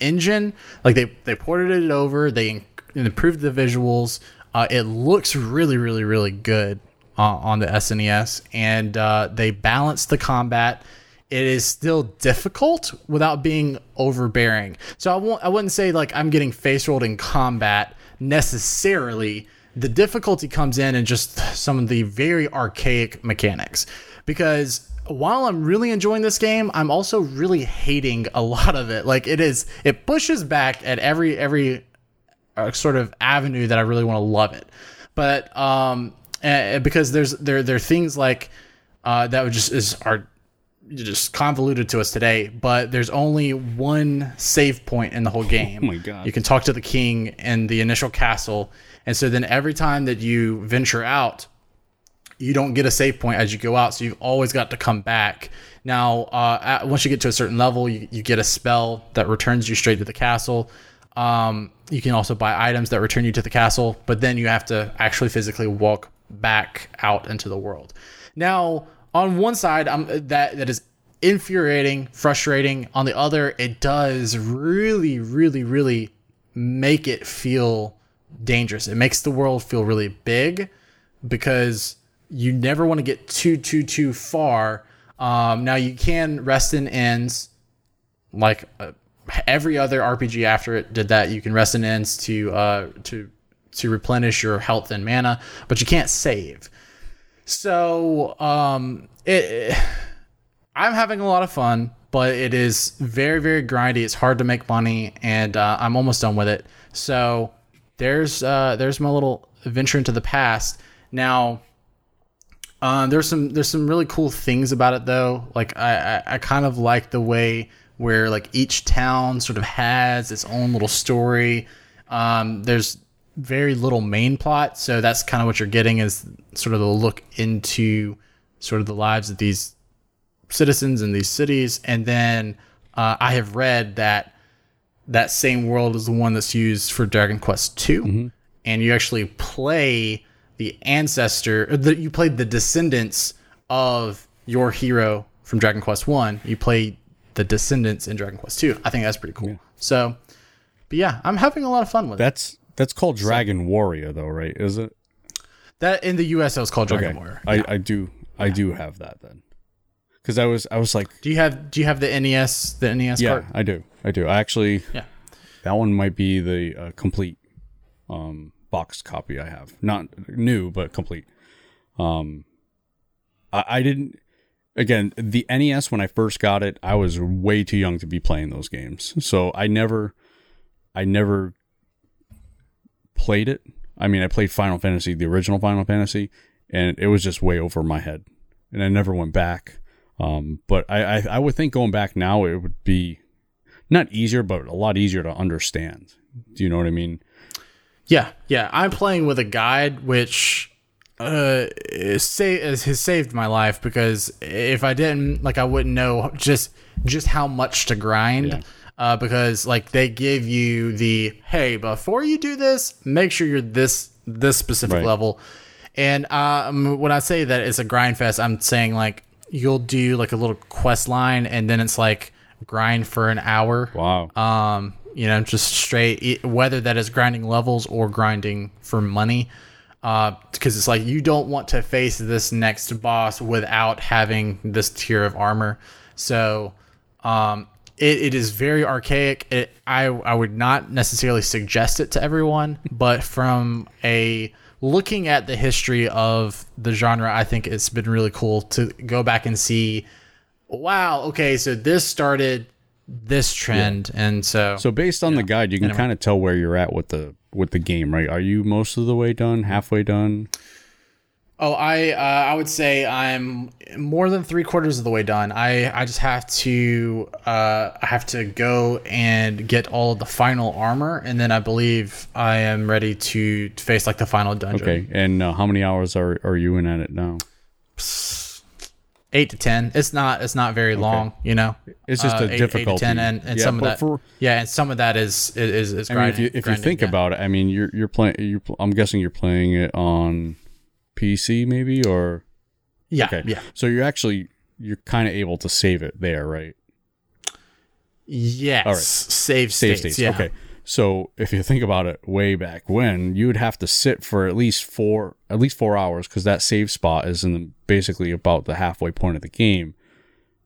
engine. Like they they ported it over, they improved the visuals. Uh, it looks really really really good uh, on the SNES, and uh, they balanced the combat. It is still difficult without being overbearing. So I won't I wouldn't say like I'm getting face rolled in combat necessarily. The difficulty comes in in just some of the very archaic mechanics because while I'm really enjoying this game, I'm also really hating a lot of it. Like it is, it pushes back at every every uh, sort of avenue that I really want to love it. But um, because there's there there are things like uh, that would just is are just convoluted to us today. But there's only one save point in the whole game. Oh my God. You can talk to the king in the initial castle, and so then every time that you venture out, you don't get a save point as you go out, so you've always got to come back. Now, uh, at, once you get to a certain level, you, you get a spell that returns you straight to the castle. Um, you can also buy items that return you to the castle, but then you have to actually physically walk back out into the world. Now, on one side, um, that that is infuriating, frustrating. On the other, it does really, really, really make it feel dangerous. It makes the world feel really big because you never want to get too too too far. Um, now you can rest in ends, like uh, every other RPG after it did that. You can rest in ends to uh, to to replenish your health and mana, but you can't save. So um, it, I'm having a lot of fun, but it is very very grindy. It's hard to make money, and uh, I'm almost done with it. So there's uh, there's my little adventure into the past. Now um, there's some there's some really cool things about it though. Like I, I, I kind of like the way where like each town sort of has its own little story. Um, there's very little main plot, so that's kind of what you're getting is sort of the look into sort of the lives of these citizens in these cities. And then uh, I have read that that same world is the one that's used for Dragon Quest 2 and you actually play the ancestor or the, you played the descendants of your hero from Dragon Quest 1 you play the descendants in Dragon Quest 2 I think that's pretty cool. So but yeah I'm having a lot of fun with it. That's that's called Dragon Warrior, though, right? Is it? that in the US it was called Dragon Okay, Warrior. I, I do I do have that then, because I was I was like, do you have do you have the NES the NES yeah, cart I do. I do. I actually yeah. that one might be the uh, complete um, box copy I have, not new but complete. Um, I, I didn't. Again, the NES when I first got it, I was way too young to be playing those games, so I never, I never played it. I mean, I played Final Fantasy, the original Final Fantasy, and it was just way over my head, and I never went back. Um, but I, I, I would think going back now, it would be not easier, but a lot easier to understand. Do you know what I mean? Yeah, yeah. I'm playing with a guide, which uh, is sa- is- has saved my life because if I didn't, like, I wouldn't know just just how much to grind. Yeah. Uh, because like they give you the hey, before you do this, make sure you're this this specific Right. level. And um, when I say that it's a grind fest, I'm saying like you'll do like a little quest line, and then it's like grind for an hour Wow. um, you know, just straight, whether that is grinding levels or grinding for money. Because it's like you don't want to face this next boss without having this tier of armor. So um, it, it is very archaic. It, I, I would not necessarily suggest it to everyone, but from a looking at the history of the genre, I think it's been really cool to go back and see wow, okay, so this started this trend, and so, so based on the guide, you can kind of tell where you're at with the with the game, right? Are you most of the way done, halfway done? oh, I uh, I would say I'm more than three quarters of the way done. I I just have to uh, I have to go and get all of the final armor, and then I believe I am ready to face like the final dungeon. Okay. And uh, how many hours are are you in at it now? Eight to ten. It's not it's not very long, you know. It's just Uh, a eight- eight to difficulty. 10, and, and Yeah, some of that. for- yeah, and some of that is is is I mean, if you, grinding- if you think yeah. about it, I mean, you're you're playing. You, I'm guessing you're playing it on PC, maybe, or yeah, okay, yeah, So you're actually you're kind of able to save it there, right? yes. All right. Save Save states. states. Yeah. Okay. So if you think about it, way back when, you would have to sit for at least four, at least four hours, because that save spot is in the, basically about the halfway point of the game.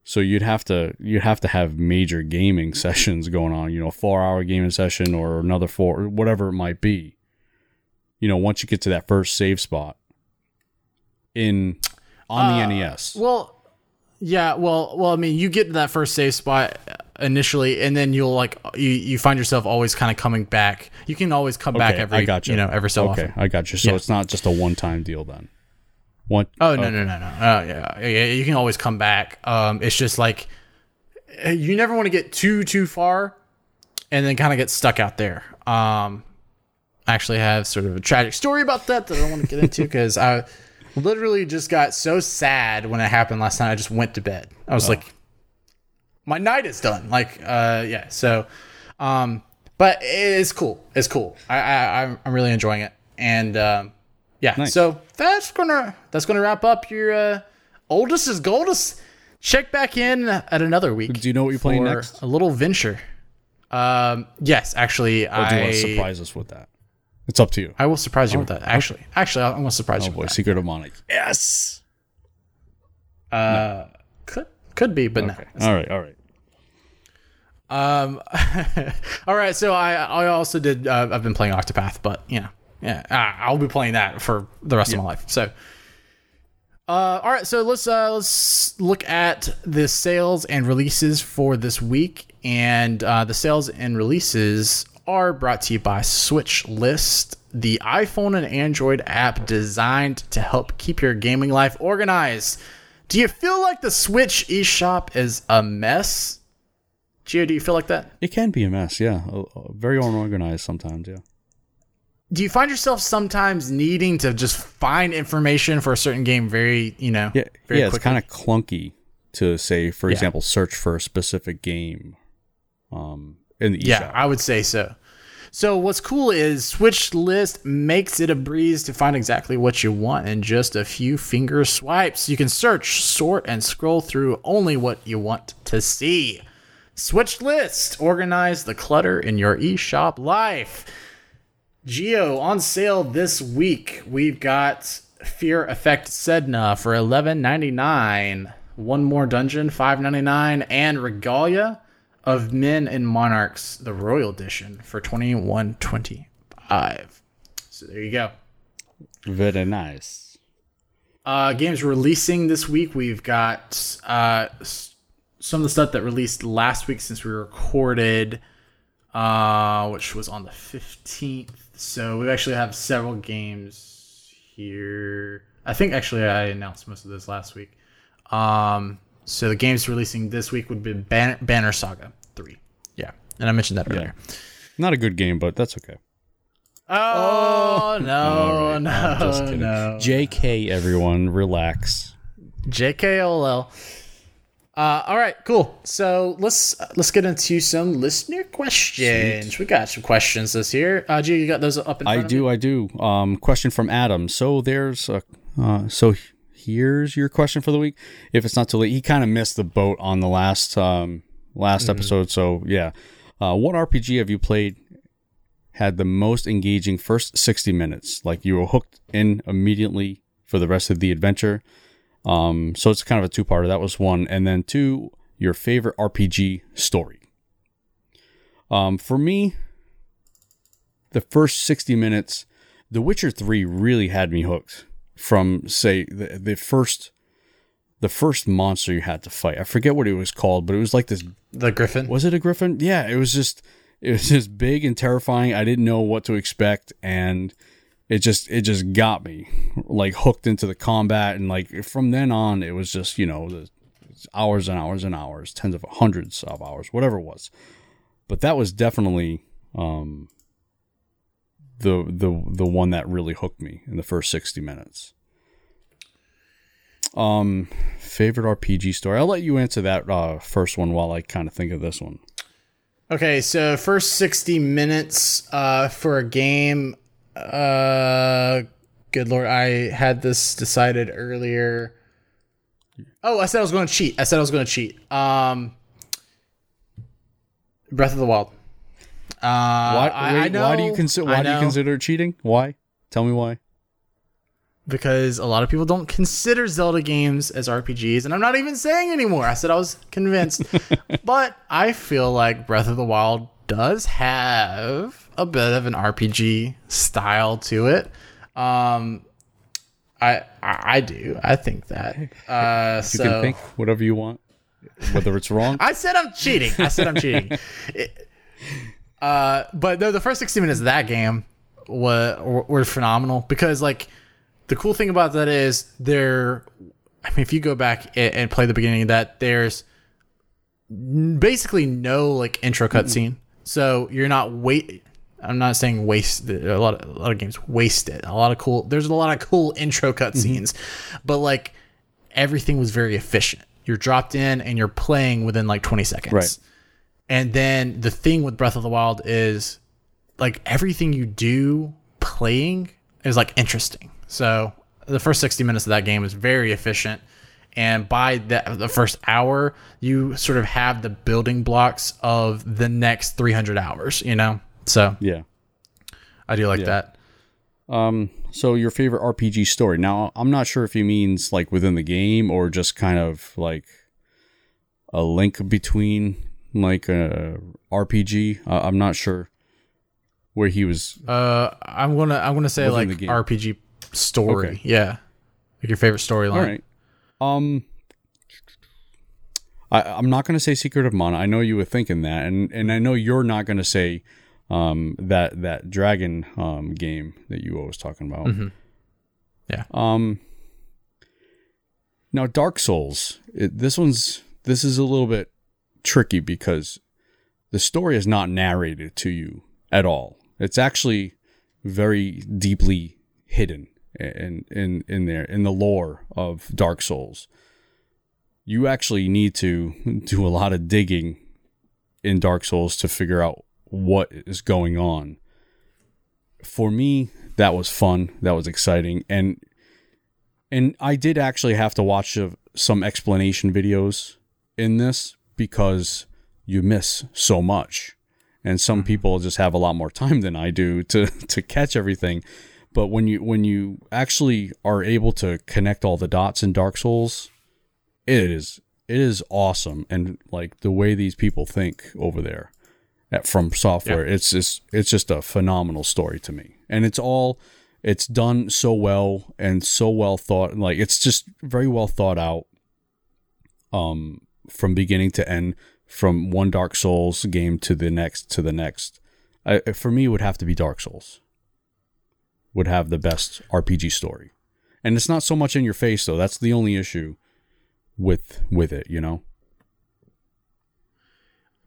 So you'd have to you'd have to have major gaming sessions going on. You know, four hour gaming session or another four, whatever it might be. You know, once you get to that first save spot in on the Uh, NES. Well, yeah. Well, well. I mean, you get to that first safe spot initially, and then you'll like you you find yourself always kind of coming back. You can always come back Okay, every I got you know every so okay, often. I got you. So Yeah. it's not just a one time deal then. One. Oh no no no no. Oh yeah, yeah. You can always come back. Um, it's just like you never want to get too too far, and then kind of get stuck out there. Um, I actually have sort of a tragic story about that that I don't want to get into because I literally just got so sad when it happened last night. I just went to bed. I was like, my night is done. Like, uh, yeah. So, um, but it's cool. It's cool. I, I I'm- I'm really enjoying it, and um, yeah. Nice. So that's gonna that's gonna wrap up your uh, oldest is goldest. Check back in at another week. Do you know what you're playing next? A little venture. Um, yes, actually, Or do you I want to surprise us with that? It's up to you. I will surprise you with that. Actually, actually, I'm gonna surprise Oh you. boy, With Secret of Mana. Yes. that. Uh, could could be, but Okay. All right, all right. Um, all right. So I I also did. Uh, I've been playing Octopath, but you know, yeah, I- I'll be playing that for the rest of my life. So. Uh, all right, so let's uh, let's look at the sales and releases for this week, and uh, the sales and releases are brought to you by Switch List, the iPhone and Android app designed to help keep your gaming life organized. Do you feel like the Switch eShop is a mess? Gio, do you feel like that? It can be a mess. Yeah. Very unorganized sometimes. Yeah. Do you find yourself sometimes needing to just find information for a certain game very, you know, Yeah. yeah. It's kind of clunky to say, for Yeah. example, search for a specific game. Um, in the Yeah, eShop. I would say so. So what's cool is Switch List makes it a breeze to find exactly what you want in just a few finger swipes. You can search, sort, and scroll through only what you want to see. Switch List, organize the clutter in your eShop life. Gio on sale this week. We've got Fear Effect Sedna for eleven ninety nine. One more dungeon, five ninety nine, and Regalia of Men and Monarchs, the Royal Edition, for twenty one twenty five. So there you go. Very nice. Uh, games releasing this week. We've got uh, some of the stuff that released last week since we recorded, uh, which was on the 15th. So we actually have several games here. I think actually I announced most of this last week. Um, so the games releasing this week would be Ban- Banner Saga 3. Yeah. And I mentioned that earlier. Not a good game, but that's okay. Oh, no, All right, no, I'm just kidding. no. JK, everyone, relax. JKOL. Uh, all right, cool. So let's let's get into some listener questions. We got some questions this year. Uh, Gio, you got those up in front I of do, you? I do. Um, question from Adam. So there's a, uh, so here's your question for the week. If it's not too late, he kind of missed the boat on the last um last Mm-hmm. episode. So yeah, uh, what RPG have you played? Had the most engaging first sixty minutes, like you were hooked in immediately for the rest of the adventure. Um, so it's kind of a two parter. That was one, and then two, your favorite RPG story. Um, for me, the first 60 minutes, The Witcher 3 really had me hooked from say the, the first the first monster you had to fight. I forget what it was called, but it was like this The Griffin. was it a griffin? Yeah, it was just it was just big and terrifying. I didn't know what to expect and it just it just got me like hooked into the combat and like from then on it was just, you know, the hours and hours and hours, tens of hundreds of hours, whatever it was. But that was definitely um the the the one that really hooked me in the first 60 minutes. Um, favorite RPG story. I'll let you answer that uh, first one while I kind of think of this one. Okay, so first 60 minutes uh, for a game. Uh, good lord, I had this decided earlier. Oh, I said I was going to cheat. I said I was going to cheat. Um, Breath of the Wild. Uh, Why, I, know, why do you consider? Why do you consider cheating? Why? Tell me why. Because a lot of people don't consider Zelda games as RPGs, and I'm not even saying anymore. I said I was convinced, but I feel like Breath of the Wild does have a bit of an RPG style to it. Um, I, I I do. I think that. Uh, You so can think whatever you want, whether it's wrong. I said I'm cheating. I said I'm cheating. It- uh, but no, the first 60 minutes of that game were, were phenomenal because, like, the cool thing about that is there. I mean, if you go back and, and play the beginning of that, there's basically no like intro cutscene, so you're not wait. I'm not saying waste a lot. Of, a lot of games waste it. A lot of cool. There's a lot of cool intro cutscenes, but like everything was very efficient. You're dropped in and you're playing within like 20 seconds. Right. And then the thing with Breath of the Wild is like everything you do playing is like interesting. So the first 60 minutes of that game is very efficient. And by the, the first hour, you sort of have the building blocks of the next 300 hours, you know? So yeah. I do like that. Um. So your favorite RPG story? Now I'm not sure if he means like within the game or just kind of like a link between like a RPG. Uh, I'm not sure where he was. Uh, I'm gonna I'm gonna say like the game. RPG story. Okay. Yeah, like your favorite storyline. All right. Um. I, I'm not going to say Secret of Mana. I know you were thinking that, and, and I know you're not going to say um, that that dragon um, game that you were always talking about. Mhm. Yeah. Um. Now, Dark Souls. It, this one's this is a little bit tricky because the story is not narrated to you at all. It's actually very deeply hidden in in in there in the lore of Dark Souls. You actually need to do a lot of digging in Dark Souls to figure out what is going on. For me, that was fun. That was exciting, and and I did actually have to watch some explanation videos in this because you miss so much, and some people just have a lot more time than I do to to catch everything. But when you when you actually are able to connect all the dots in Dark Souls, it is it is awesome, and like the way these people think over there at FromSoftware it's just it's just a phenomenal story to me. And it's all it's done so well and so well thought like it's just very well thought out. Um from beginning to end from one dark souls game to the next to the next. I, for me would have to be dark souls. Would have the best rpg story. And it's not so much in your face though. That's the only issue with with it you know?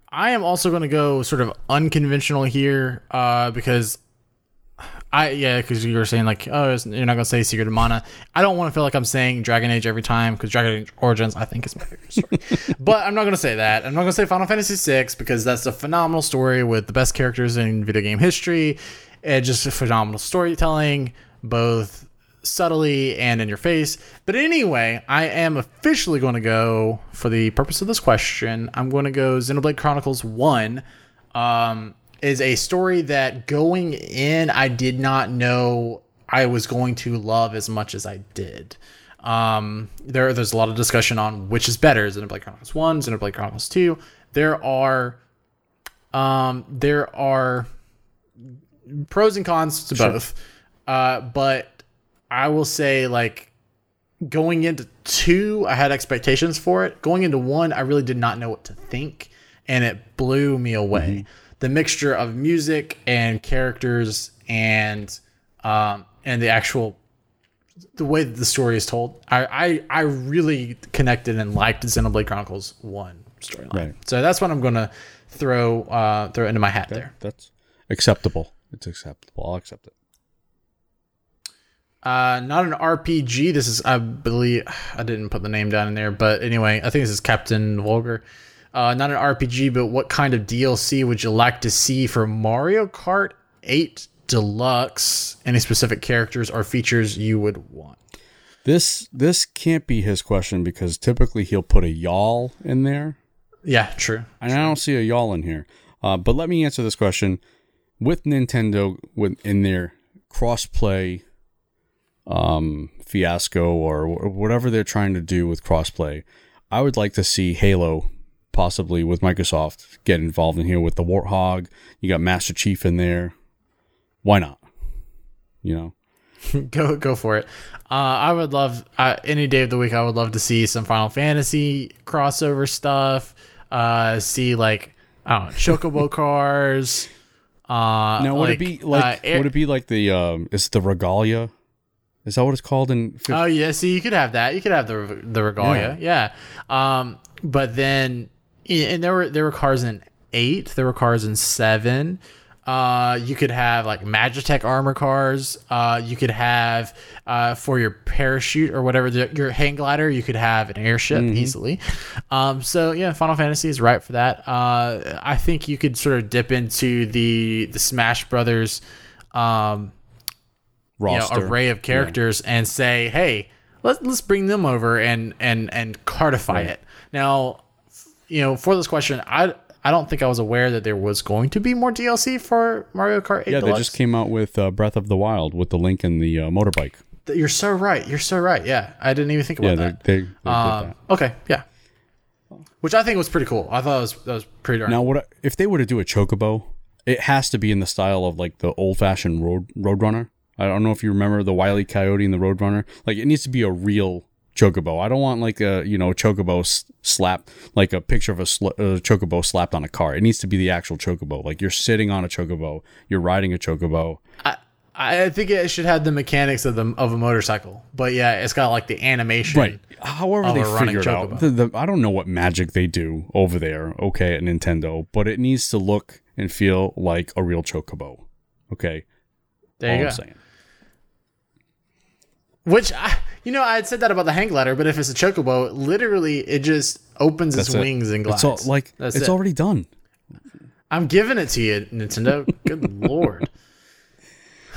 I am also going to go sort of unconventional here uh, because I yeah because you were saying like oh you're not going to say Secret of Mana. I don't want to feel like I'm saying Dragon Age every time because Dragon Age Origins I think is my favorite story. but I'm not going to say that. I'm not going to say Final Fantasy VI because that's a phenomenal story with the best characters in video game history and just a phenomenal storytelling both subtly and in your face. But anyway, I am officially going to go for the purpose of this question. I'm going to go Xenoblade Chronicles 1 um, is a story that going in, I did not know I was going to love as much as I did. Um, there, there's a lot of discussion on which is better, is it Xenoblade Chronicles 1, is Xenoblade Chronicles 2. There are, um, there are pros and cons to both. Uh, but I will say, like, going into two, I had expectations for it. Going into one, I really did not know what to think, and it blew me away. The mixture of music and characters and um, and the actual the way that the story is told, I I, I really connected and liked Xenoblade Chronicles One storyline. Right. So that's what I'm gonna throw uh, throw into my hat there. that's acceptable it's acceptable i'll accept it Uh, not an RPG. This is, I believe, I didn't put the name down in there, but anyway, I think this is Captain Vulgar. Uh, not an RPG, but what kind of DLC would you like to see for Mario Kart 8 Deluxe? Any specific characters or features you would want? This this can't be his question because typically he'll put a y'all in there, Yeah, true. and I don't see a y'all in here. Uh, but let me answer this question with Nintendo with in their crossplay um, fiasco or wh- whatever they're trying to do with crossplay. I would like to see Halo possibly with Microsoft get involved in here with the Warthog. You got Master Chief in there. Why not? You know. go go for it. Uh, I would love uh, any day of the week. I would love to see some Final Fantasy crossover stuff. Uh, see like I don't know, Chocobo cars. Uh, Now would it be like uh, air- would it be like the um is it the regalia? Is that what it's called in fif- Oh yeah, see, you could have that. You could have the the regalia, yeah. Um, but then, and there were there were cars in eight. There were cars in seven. Uh, you could have like Magitech armor cars. Uh, you could have uh, for your parachute or whatever the, your hang glider. You could have an airship easily. Um, so yeah, Final Fantasy is right for that. Uh, I think you could sort of dip into the the Smash Brothers. Um, you know, array of characters and say, "Hey, let's let's bring them over and and and cardify it." Now, you know, for this question, I I don't think I was aware that there was going to be more DLC for Mario Kart 8 yeah, they just came out with uh, Breath of the Wild with the link and the uh, motorbike. You're so right. You're so right. Yeah, I didn't even think Yeah, about they, that. they, they did Um, that. okay, yeah. Which I think was pretty cool. I thought it was that was pretty darn. Now, what I- if they were to do a chocobo? It has to be in the style of like the old fashioned road Roadrunner. I don't know if you remember the Wily Coyote and the Roadrunner. Like it needs to be a real chocobo. I don't want like a you know chocobo slap like a picture of a sl- uh, chocobo slapped on a car. It needs to be the actual chocobo. Like you're sitting on a chocobo, you're riding a chocobo. I, I think it should have the mechanics of the of a motorcycle, but yeah, it's got like the animation. Right. However they figure it out. chocobo. The, the, I don't know what magic they do over there, okay, at Nintendo, but it needs to look and feel like a real chocobo. Okay. There all you I'm go. Which I, you know, I had said that about the hang glider, but if it's a chocobo, literally it just opens its it. wings and glides. It's all like That's it's it. already done. I'm giving it to you, Nintendo. Good lord.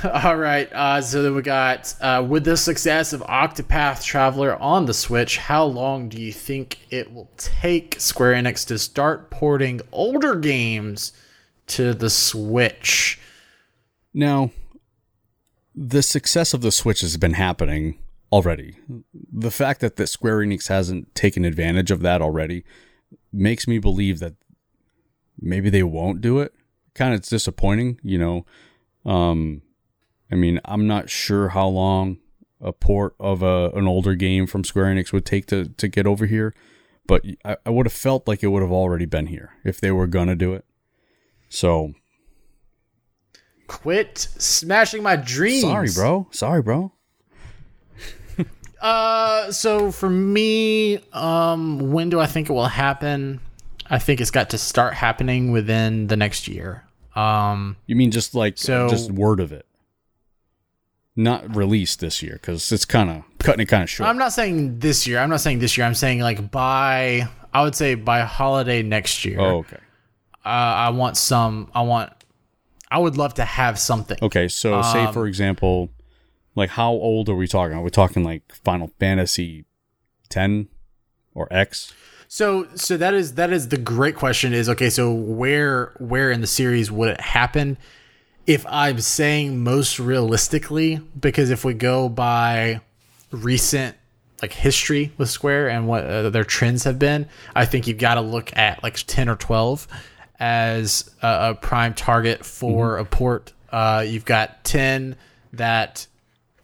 All right, uh, so then we got uh, with the success of Octopath Traveler on the Switch, how long do you think it will take Square Enix to start porting older games to the Switch? Now, the success of the Switch has been happening already. The fact that the Square Enix hasn't taken advantage of that already makes me believe that maybe they won't do it. Kind of disappointing, you know. Um, I mean, I'm not sure how long a port of a, an older game from Square Enix would take to, to get over here, but I, I would have felt like it would have already been here if they were gonna do it. So Quit smashing my dreams. sorry, bro. Sorry, bro. Uh, so for me, um, when do I think it will happen? I think it's got to start happening within the next year. Um, You mean just like So- just word of it, not released this year because it's kind of cutting it kind of short. I'm not saying this year. I'm not saying this year. I'm saying like by I would say by holiday next year. oh, okay. Uh, I want some. I want. I would love to have something. Okay, so say Um, for example, like how old are we talking? Are we talking like Final Fantasy 10 or X? So so that is that is the great question. Is okay. So where where in the series would it happen? If I'm saying most realistically, because if we go by recent like history with Square and what uh, their trends have been, I think you've got to look at like ten or twelve as a, a prime target for a port. Uh, you've got ten that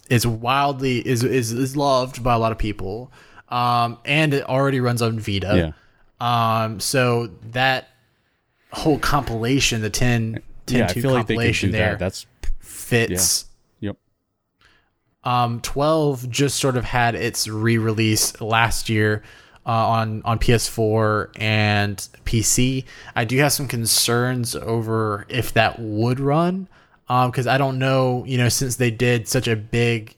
is wildly is is is loved by a lot of people, um, and it already runs on Vita. Yeah. Um, so that whole compilation, the 10, 10 Yeah, I 2 feel like compilation there that. That's fits. yep. Um, 12 just sort of had its re-release last year uh, on on PS4 and PC. I do have some concerns over if that would run because I don't know, you know, since they did such a big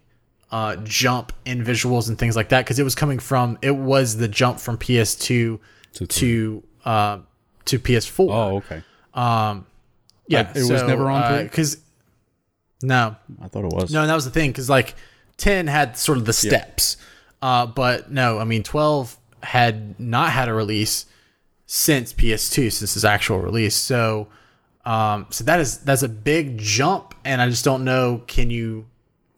uh, jump in visuals and things like that because it was coming from it was the jump from PS2 To to uh, to PS4. Oh, okay. yeah, it was never on because no, I thought it was. no, and that was the thing because like ten had sort of the steps, uh, but no, I mean twelve had not had a release since PS2 since its actual release. So, um, so that is that's a big jump, and I just don't know. Can you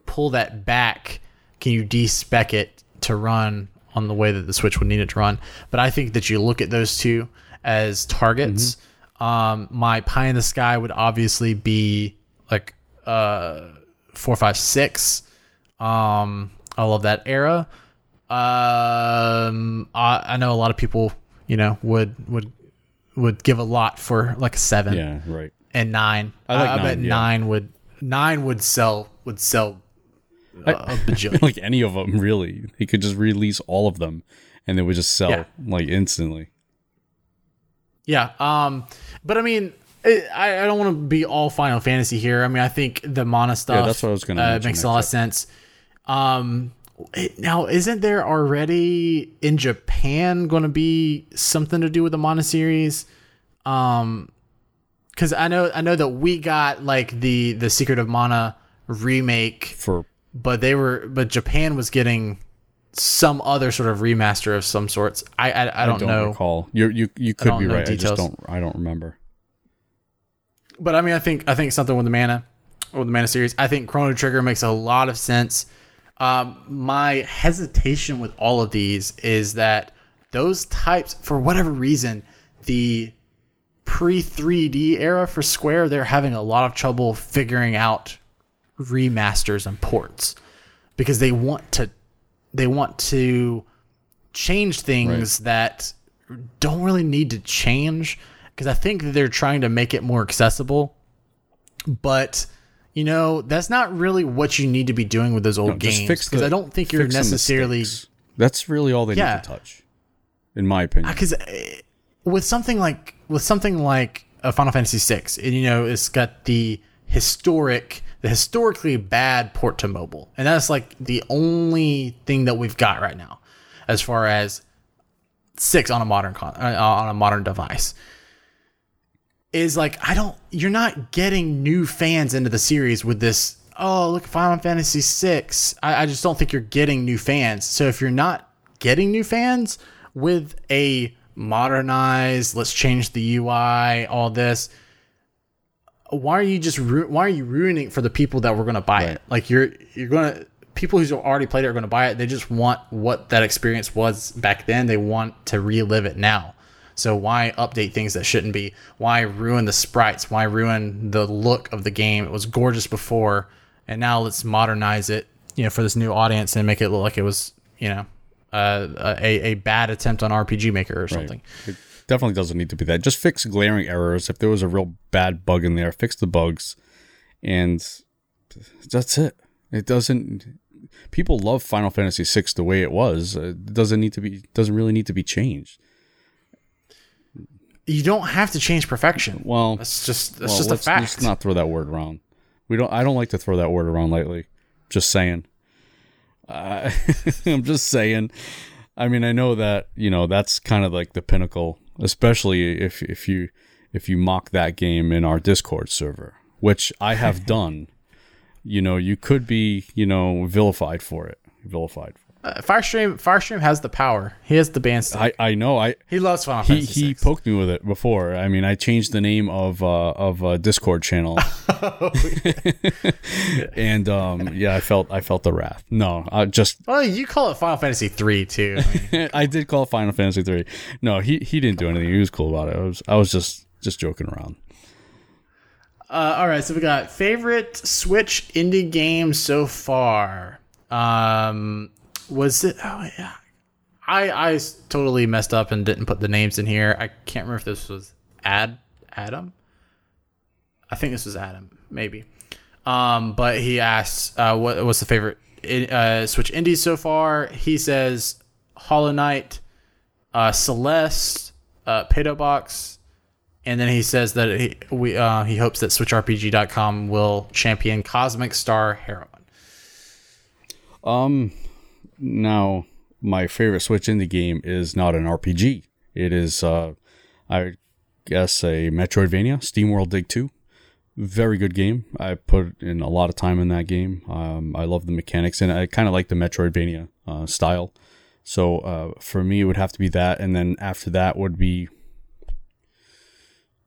pull that back? Can you despec it to run on the way that the Switch would need it to run? But I think that you look at those two as targets. Um, my pie in the sky would obviously be like uh four, five, six. Um, I love that era. Um, I, I know a lot of people, you know, would would would give a lot for like a seven Yeah, right. and nine. I like I bet nine, yeah. nine would nine would sell would sell uh, a bajillion. like any of them, really. He could just release all of them, and they would just sell Yeah. like instantly. Yeah. Um, but I mean, it, I, I don't want to be all Final Fantasy here. I mean, I think the mana stuff. Yeah, that's what I was gonna Uh, makes a lot of sense. Um, now, isn't there already in Japan going to be something to do with the mana series? Um, because I know I know that we got like the the Secret of Mana remake, For but they were but Japan was getting some other sort of remaster of some sorts. I I, I I don't, don't, know. recall. You you you could be right. I just don't. I don't remember. But I mean, I think I think something with the mana, or the mana series. I think Chrono Trigger makes a lot of sense. Um, my hesitation with all of these is that those types, for whatever reason, the pre 3D era for Square, they're having a lot of trouble figuring out remasters and ports because they want to they want to change things that don't really need to change because I think that they're trying to make it more accessible. But you know, that's not really what you need to be doing with those old Just games because I don't think you're necessarily. That's really all they Yeah. need to touch, in my opinion. Uh, because uh, with something like with something like a Final Fantasy VI, and you know, it's got the historic, the historically bad port to mobile, and that's like the only thing that we've got right now, as far as six on a modern con- uh, on a modern device. Is like I don't, you're not getting new fans into the series with this. Oh, look, Final Fantasy VI. I, I just don't think you're getting new fans. So if you're not getting new fans with a modernized, let's change the UI, all this. Why are you just ru- why are you ruining it for the people that were going to buy it? Like you're you're going to people who's already played it are going to buy it. They just want what that experience was back then. They want to relive it now. So why update things that shouldn't be? Why ruin the sprites? Why ruin the look of the game? It was gorgeous before, and now let's modernize it, you know, for this new audience and make it look like it was, you know, uh, a a bad attempt on RPG Maker or something. It definitely doesn't need to be that. Just fix glaring errors. If there was a real bad bug in there, fix the bugs, and that's it. It doesn't. People love Final Fantasy VI the way it was. It doesn't need to be. Doesn't really need to be changed. You don't have to change perfection. Well, That's just that's well, just a fact. let's not throw that word around. We don't. I don't like to throw that word around lightly. Just saying. Uh, I'm just saying. I mean, I know that you know that's kind of like the pinnacle, especially if if you if you mock that game in our Discord server, which I have done. You know, you could be you know vilified for it. Vilified. Uh, Firestream Firestream has the power. He has the band. stick. I I know. I he loves Final he Fantasy he poked me with it before. I mean, I changed the name of uh, of a Discord channel, and um, yeah, I felt I felt the wrath. No, I just well, you call it Final Fantasy three too. I mean, I did call it Final Fantasy three. No, he he didn't do anything. He was cool about it. I was I was just just joking around. uh, all right, so we got favorite Switch indie game so far. Um, was it? Oh yeah, I I totally messed up and didn't put the names in here. I can't remember if this was Ad Adam. I think this was Adam, maybe. Um, but he asks, uh, what what's the favorite uh, Switch indies so far? He says Hollow Knight, uh, Celeste, uh, Pato Box, and then he says that he we uh, he hopes that SwitchRPG.com will champion Cosmic Star Heroine. Um, now my favorite Switch in the game is not an RPG. It is, uh, I guess, a Metroidvania, SteamWorld Dig 2. Very good game. I put in a lot of time in that game. Um, I love the mechanics and I kind of like the Metroidvania uh, style. So uh, for me, it would have to be that, and then after that would be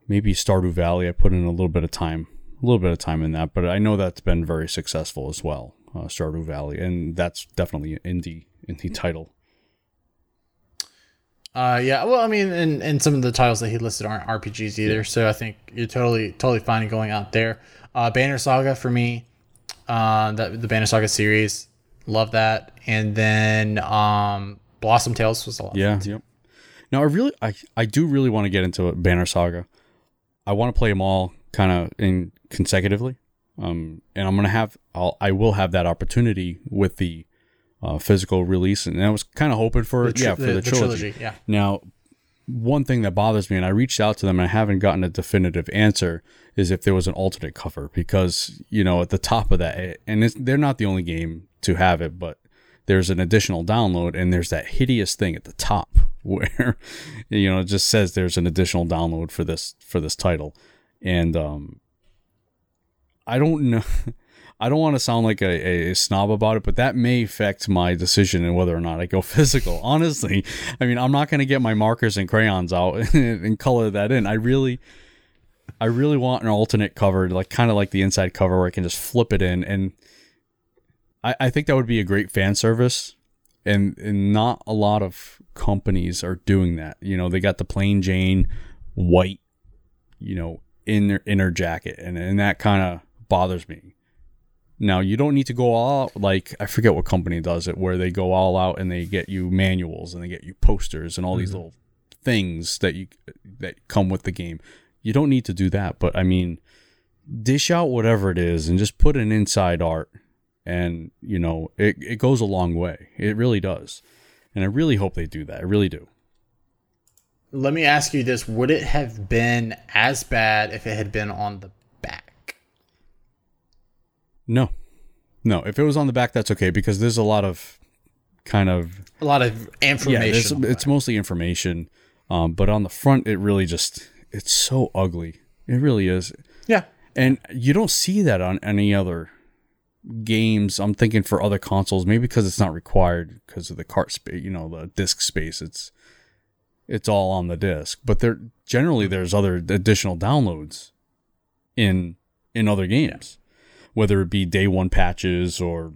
maybe Stardew Valley. I put in a little bit of time, a little bit of time in that, but I know that's been very successful as well, uh, Stardew Valley, and that's definitely an indie indie title. Uh, yeah. Well, I mean, and, and some of the titles that he listed aren't RPGs either, yeah. so I think you're totally totally fine going out there. Uh, Banner Saga for me, uh, that the Banner Saga series, love that, and then um, Blossom Tales was a lot. Yeah. Yep. Now I really, I I do really want to get into Banner Saga. I want to play them all kind of in consecutively, um, and I'm gonna have I'll I will have that opportunity with the uh, physical release, and I was kind of hoping for tr- yeah for the, the trilogy. trilogy. Yeah. Now, one thing that bothers me, and I reached out to them, and I haven't gotten a definitive answer, is if there was an alternate cover because you know at the top of that, and they're not the only game to have it, but there's an additional download, and there's that hideous thing at the top where you know it just says there's an additional download for this for this title, and um, I don't know. I don't want to sound like a, a, snob about it, but that may affect my decision and whether or not I go physical. Honestly, I mean, I'm not going to get my markers and crayons out and color that in. I really, I really want an alternate cover, like kind of like the inside cover where I can just flip it in. And I, I think that would be a great fan service. And, and not a lot of companies are doing that. You know, they got the plain Jane white, you know, in their inner jacket, and, and that kind of bothers me now you don't need to go all out like I forget what company does it where they go all out and they get you manuals and they get you posters and all mm-hmm. these little things that you that come with the game. You don't need to do that, but I mean dish out whatever it is and just put an inside art and you know it, it goes a long way. It really does. And I really hope they do that. I really do. Let me ask you this, would it have been as bad if it had been on the no, no. If it was on the back, that's okay because there's a lot of kind of a lot of information. Yeah, it's mostly information. Um, but on the front, it really just it's so ugly. It really is. Yeah, and you don't see that on any other games. I'm thinking for other consoles, maybe because it's not required because of the cart space, you know, the disk space. It's it's all on the disk, but there generally there's other additional downloads in in other games whether it be day one patches or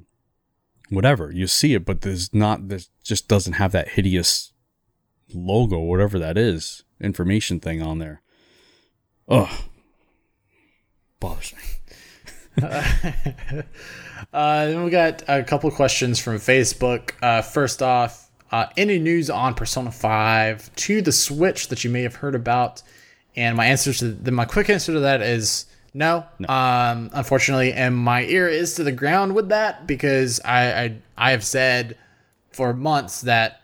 whatever. You see it, but there's not, this just doesn't have that hideous logo, whatever that is, information thing on there. Ugh. Bothers me. uh, then we got a couple questions from Facebook. Uh, first off, uh, any news on Persona 5 to the Switch that you may have heard about? And my answer to the, my quick answer to that is no, no. Um, unfortunately, and my ear is to the ground with that because I I, I have said for months that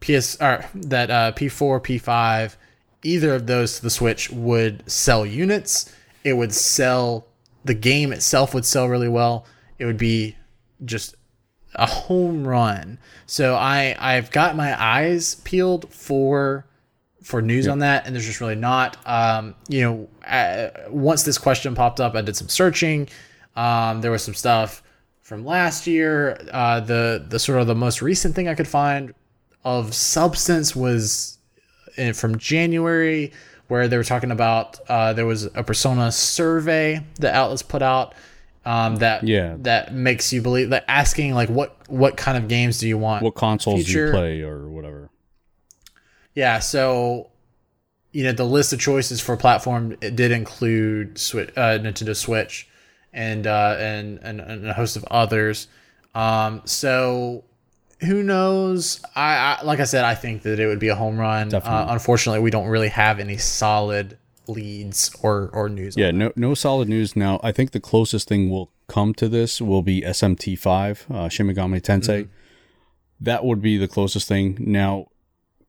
PS or that uh, P4, P5, either of those to the Switch would sell units. It would sell the game itself would sell really well. It would be just a home run. So I I've got my eyes peeled for for news on that, and there's just really not. Um, you know, uh, once this question popped up, I did some searching. Um, there was some stuff from last year. Uh, the the sort of the most recent thing I could find of substance was in, from January, where they were talking about uh, there was a persona survey that Atlus put out um, that yeah. that makes you believe that asking like what what kind of games do you want, what consoles do you play, or whatever. Yeah, so you know the list of choices for platform it did include Switch, uh, Nintendo Switch, and, uh, and and and a host of others. Um, so who knows? I, I, like I said, I think that it would be a home run. Uh, unfortunately, we don't really have any solid leads or or news. Yeah, no no solid news now. I think the closest thing will come to this will be SMT5, uh, Shin Megami Tensei. Mm-hmm. That would be the closest thing. Now,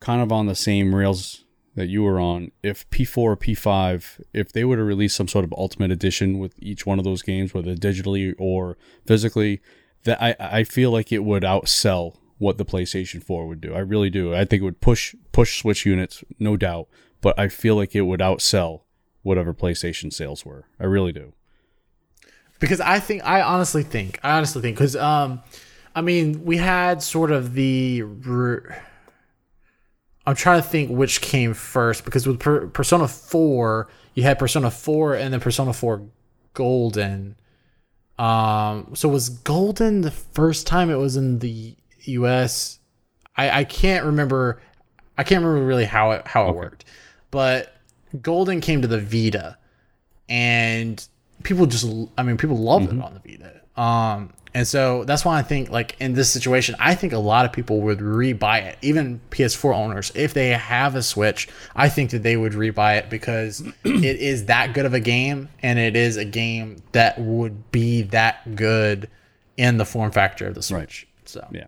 kind of on the same rails that you were on, if P4 or P5, if they were to release some sort of ultimate edition with each one of those games, whether digitally or physically, that I I feel like it would outsell what the PlayStation 4 would do. I really do. I think it would push push Switch units, no doubt, but I feel like it would outsell whatever PlayStation sales were. I really do. Because I think I honestly think I honestly think because um, I mean we had sort of the. I'm trying to think which came first because with per- Persona 4, you had Persona 4 and then Persona 4 Golden. Um, so was Golden the first time it was in the U.S.? I, I can't remember. I can't remember really how it how it okay. worked, but Golden came to the Vita, and people just I mean people loved mm-hmm. it on the Vita. Um, and so that's why I think like in this situation, I think a lot of people would rebuy it. Even PS4 owners, if they have a Switch, I think that they would rebuy it because it is that good of a game and it is a game that would be that good in the form factor of the Switch. Right. So yeah.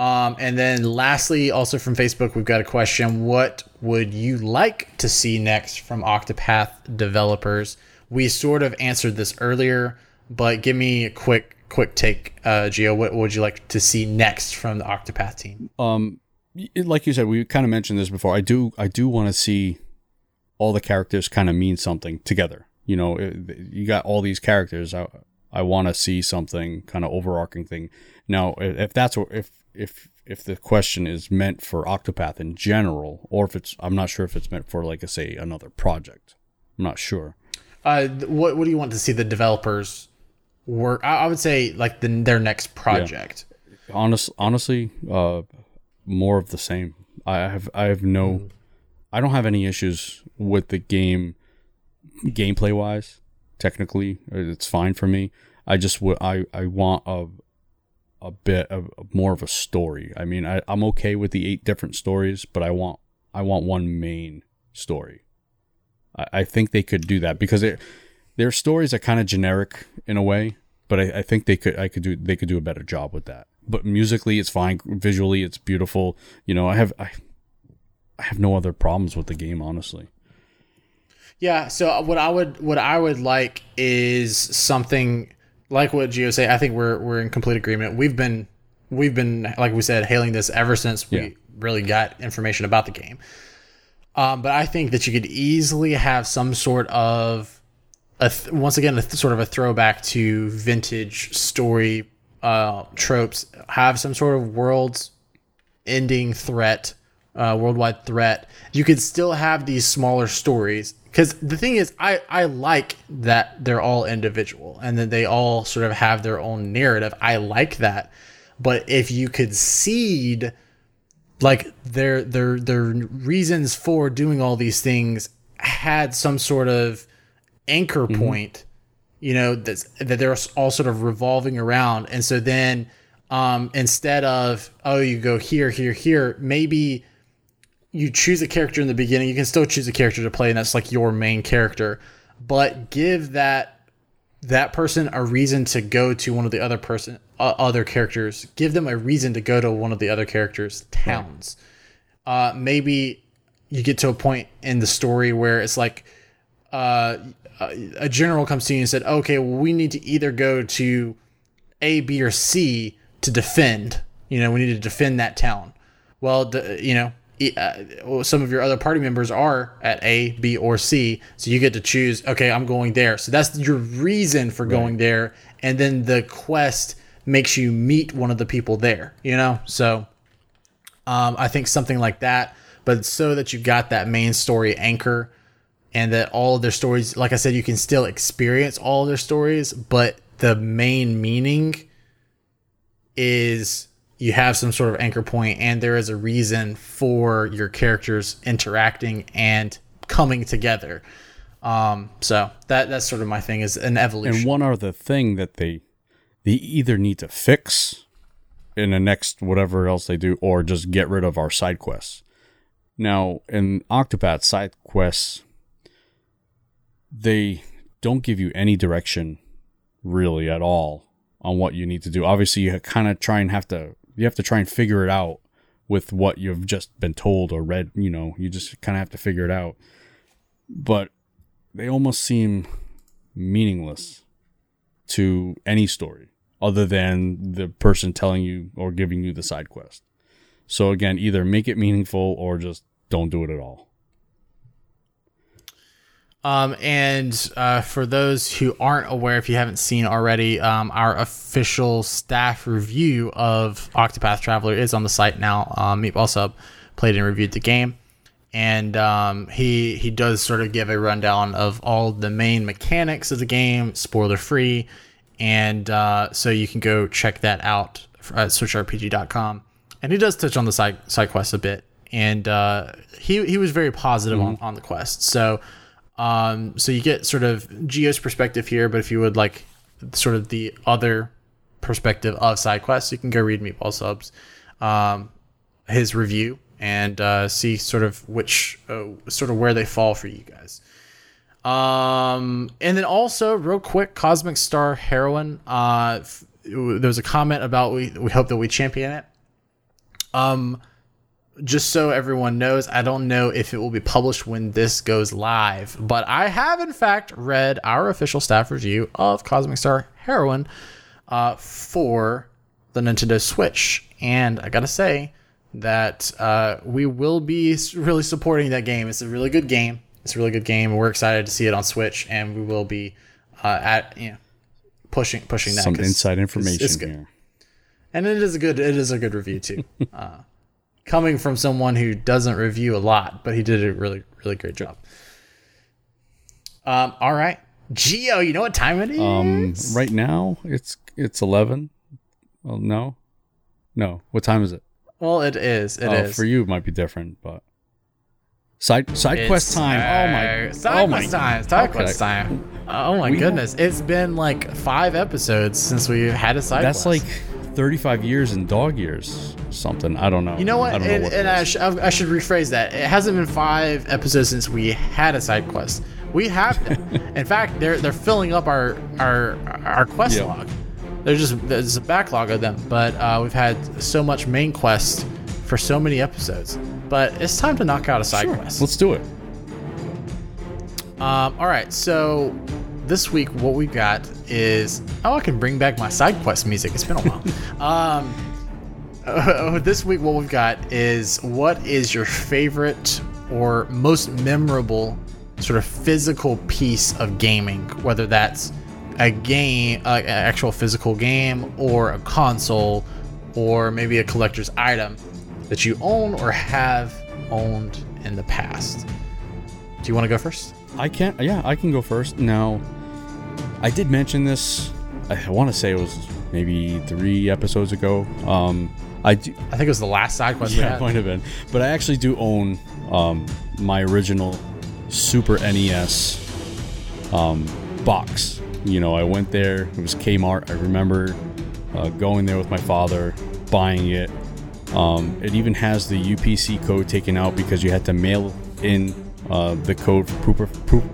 Um, and then lastly, also from Facebook, we've got a question. What would you like to see next from Octopath developers? We sort of answered this earlier, but give me a quick quick take, uh, Gio. What, what would you like to see next from the Octopath team? Um, like you said, we kind of mentioned this before. I do I do want to see all the characters kind of mean something together. You know, you got all these characters. I I want to see something kind of overarching thing. Now, if that's if if if the question is meant for Octopath in general, or if it's I'm not sure if it's meant for like a say another project. I'm not sure. Uh, what what do you want to see the developers work? I, I would say like the, their next project. Yeah. Honest, honestly, uh, more of the same. I have I have no, mm. I don't have any issues with the game, gameplay wise. Technically, it's fine for me. I just would I I want a a bit of more of a story. I mean, I, I'm okay with the eight different stories, but I want I want one main story. I, I think they could do that because it, their stories are kind of generic in a way, but I, I think they could I could do they could do a better job with that. But musically, it's fine. Visually, it's beautiful. You know, I have I, I have no other problems with the game, honestly. Yeah. So what I would what I would like is something like what Gio say, I think we're we're in complete agreement. We've been we've been like we said hailing this ever since we yeah. really got information about the game. Um, but I think that you could easily have some sort of th- once again a th- sort of a throwback to vintage story uh, tropes. Have some sort of world ending threat, uh, worldwide threat. You could still have these smaller stories because the thing is i i like that they're all individual and that they all sort of have their own narrative i like that but if you could seed like their their their reasons for doing all these things had some sort of anchor mm-hmm. point you know that that they're all sort of revolving around and so then um instead of oh you go here here here maybe you choose a character in the beginning, you can still choose a character to play, and that's like your main character. But give that that person a reason to go to one of the other person uh, other characters. Give them a reason to go to one of the other characters' towns. Uh, maybe you get to a point in the story where it's like uh, a general comes to you and said, "Okay, well, we need to either go to A, B, or C to defend. You know, we need to defend that town." Well, you know, uh, some of your other party members are at A, B, or C. So you get to choose, okay, I'm going there. So that's your reason for going right. there. And then the quest makes you meet one of the people there, you know? So um, I think something like that, but so that you got that main story anchor and that all of their stories, like I said, you can still experience all of their stories, but the main meaning is you have some sort of anchor point and there is a reason for your characters interacting and coming together. Um, so that that's sort of my thing is an evolution. And one other thing that they they either need to fix in the next whatever else they do, or just get rid of our side quests. Now, in Octopath side quests, they don't give you any direction really at all on what you need to do. Obviously, you kind of try and have to you have to try and figure it out with what you've just been told or read. You know, you just kind of have to figure it out. But they almost seem meaningless to any story. other than the person telling you or giving you the side quest. So again, either make it meaningful or just don't do it at all. Um, and uh, for those who aren't aware, if you haven't seen already, um, our official staff review of Octopath Traveler is on the site now. Um, Meatball Sub played and reviewed the game, and um, he he does sort of give a rundown of all the main mechanics of the game, spoiler free, and uh, so you can go check that out at switchrpg.com. And he does touch on the side side quests a bit, and uh, he he was very positive on, on the quest. So um, so you get sort of Gio's perspective here, but if you would like sort of the other perspective of side quests, you can go read Meatball Subs, um, his review, and uh, see sort of which uh, sort of where they fall for you guys. Um, and then also real quick, Cosmic Star Heroine. Uh, f- there was a comment about we we hope that we champion it. Um, just so everyone knows, I don't know if it will be published when this goes live, but I have in fact read our official staff review of Cosmic Star Heroine uh, for the Nintendo Switch, and I gotta say that uh, we will be really supporting that game. It's a really good game. It's a really good game. We're excited to see it on Switch, and we will be uh, at you know pushing pushing that. some inside it's- information it's good here. and it is a good it is a good review too uh, coming from someone who doesn't review a lot but he did a really really great job um, all right Gio you know what time it is Um, right now it's it's eleven. Well, no, no. What time is it? well it is It is. oh, for you it might be different, but side side It's, quest time. oh my! uh, side oh my! quest time side quest time oh my We goodness it's been like five episodes since we've had a side That's quest. like thirty-five years in dog years. Something I don't know. You know what? I don't know and what and I, sh- I should rephrase that. It hasn't been five episodes since we had a side quest. We have them. In fact, they're they're filling up our our our quest Yeah. log. There's just there's a backlog of them, but uh, we've had so much main quest for so many episodes. But it's time to knock out a side Sure, quest. let's do it. Um, all right, so this week what we got is oh I can bring back my side quest music. It's been a while. um, uh, this week what we've got is what is your favorite or most memorable sort of physical piece of gaming, whether that's a game, an actual physical game, or a console, or maybe a collector's item that you own or have owned in the past. Do you want to go first? I can't. yeah, I can go first. Now, I did mention this. I want to say it was maybe three episodes ago. Um, I do, I think it was the last side quest yeah, it might have been, but I actually do own um, my original Super NES um, box. You know, I went there. It was Kmart. I remember uh, going there with my father, buying it. Um, it even has the UPC code taken out because you had to mail in uh, the code for proof of, proof,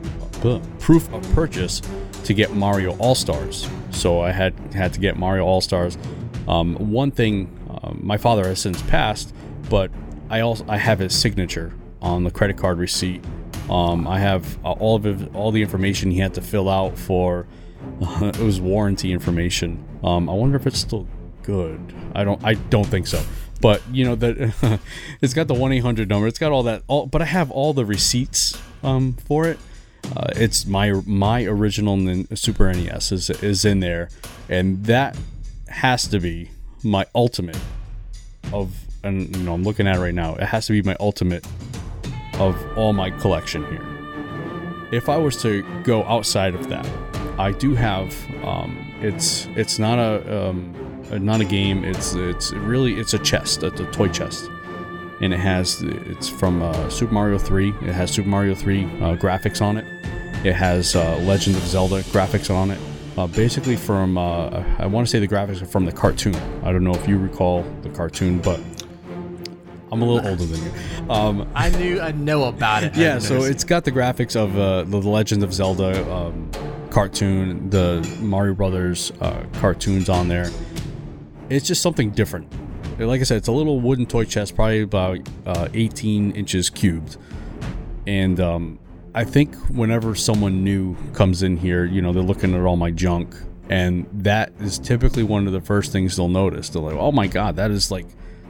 uh, proof of purchase to get Mario All Stars. So I had had to get Mario All Stars. Um, one thing, um, my father has since passed, but I also I have his signature on the credit card receipt. Um, I have uh, all of it, all the information he had to fill out for it was warranty information. Um, I wonder if it's still good. I don't. I don't think so. But you know that it's got the one eight hundred number. It's got all that. All, but I have all the receipts um, for it. Uh, it's my my original Super NES is is in there, and that has to be my ultimate of. And you know, I'm looking at it right now. It has to be my ultimate of all my collection here. If I was to go outside of that, I do have. Um, it's it's not a um, not a game. It's it's really it's a chest, a, a toy chest, and it has it's from uh, Super Mario Three. It has Super Mario Three uh, graphics on it. It has uh, Legend of Zelda graphics on it. Uh, basically, from uh, I want to say the graphics are from the cartoon. I don't know if you recall the cartoon, but I'm a little older than you. Um, I knew I know about it. Yeah, so it. it's got the graphics of uh, the Legend of Zelda um, cartoon, the Mario Brothers uh, cartoons on there. It's just something different. Like I said, it's a little wooden toy chest, probably about uh, 18 inches cubed. And um, I think whenever someone new comes in here, you know, they're looking at all my junk. and that is typically one of the first things they'll notice. They're like, "Oh my god, that is like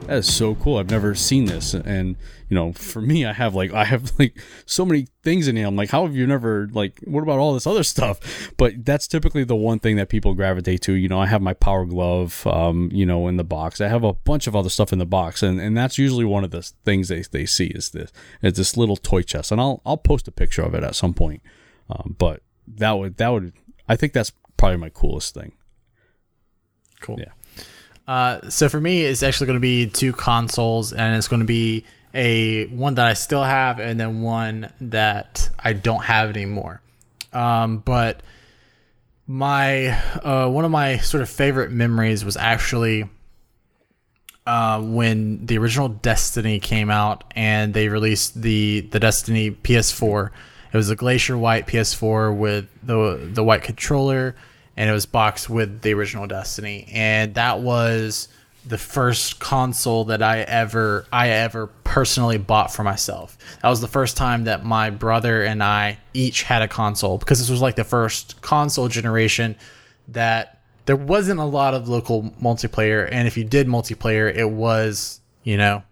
that is so cool. I've never seen this." And you know, for me, I have like I have like so many things in here. I'm like, "How have you never like? What about all this other stuff?" But that's typically the one thing that people gravitate to. You know, I have my Power Glove, um, you know, in the box. I have a bunch of other stuff in the box, and and that's usually one of the things they they see is this is this little toy chest, and I'll I'll post a picture of it at some point. Um, but that would that would I think that's probably my coolest thing. Cool. Yeah. Uh, so for me, it's actually going to be two consoles, and it's going to be a one that I still have, and then one that I don't have anymore. Um, but my uh, one of my sort of favorite memories was actually uh, when the original Destiny came out, and they released the the Destiny PS4. It was a Glacier White PS4 with the the white controller and it was boxed with the original Destiny, and that was the first console that I ever I ever personally bought for myself. That was the first time that my brother and I each had a console because this was like the first console generation that there wasn't a lot of local multiplayer and if you did multiplayer it was, you know,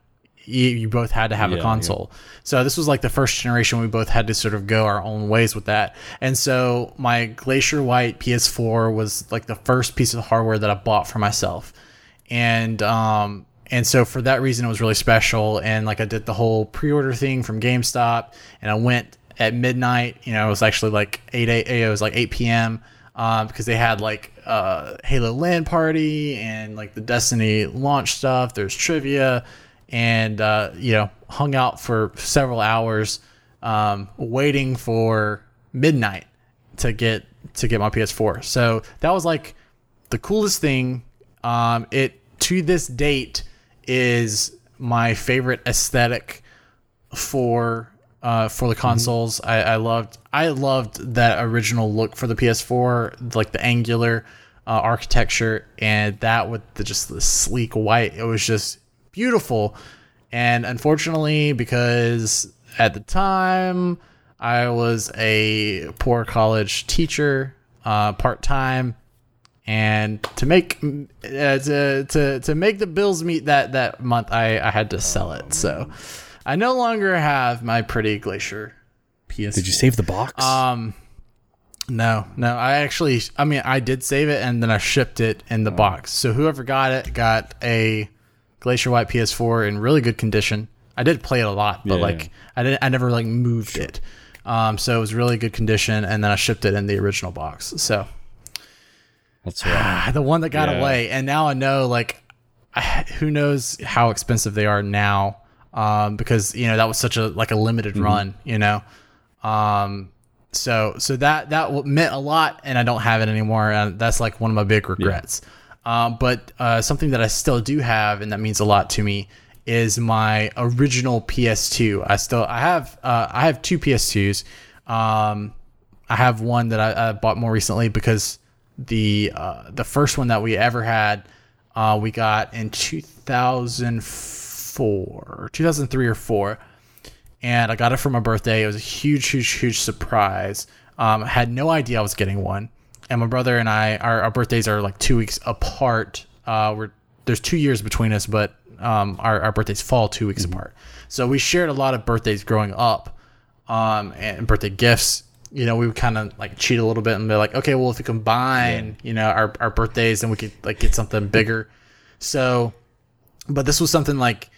you, you both had to have yeah, a console. Yeah. So this was like the first generation we both had to sort of go our own ways with that. And so my Glacier White PS4 was like the first piece of hardware that I bought for myself. And um and so for that reason it was really special and like I did the whole pre-order thing from GameStop and I went at midnight, you know, it was actually like 8 8 it was like 8 p.m. Um, because they had like uh, Halo LAN party and like the Destiny launch stuff. There's trivia and uh, you know hung out for several hours um, waiting for midnight to get to get my PS4. So that was like the coolest thing. Um, it to this date is my favorite aesthetic for uh, for the mm-hmm. consoles. Mm-hmm. I, I, loved I loved that original look for the PS4, like the angular uh, architecture, and that with the just the sleek white. It was just beautiful. And unfortunately, because at the time I was a poor college teacher, uh, part time, and to make uh, to, to to make the bills meet that that month, I I had to sell it. So I no longer have my pretty Glacier PS. Did you save the box? Um. No, no. I actually, I mean, I did save it and then I shipped it in the oh. box. So whoever got it got a Glacier White PS4 in really good condition. I did play it a lot, but yeah, like yeah. I didn't, I never like moved sure. it. Um, so it was really good condition, and then I shipped it in the original box. So that's right. the one that got yeah. away, and now I know like who knows how expensive they are now, um, because you know that was such a like a limited mm-hmm. run, you know. Um, so so that that meant a lot, and I don't have it anymore, and that's like one of my big regrets. Um, but uh, something that I still do have, and that means a lot to me, is my original PS2. I still I have uh, I have two PS2s. Um, I have one that I, I, bought more recently because the uh, the first one that we ever had uh, we got in 2004, 2003 or four, and I got it for my birthday. It was a huge, huge, huge surprise. Um, I had no idea I was getting one and my brother and I, our, our birthdays are like two weeks apart. Uh, we're there's two years between us, but um, our, our birthdays fall two weeks mm-hmm. apart. So we shared a lot of birthdays growing up, um, and birthday gifts. You know, we would kind of like cheat a little bit and be like, okay, well, if we combine, yeah. you know, our, our birthdays, then we could like get something bigger. So, but this was something like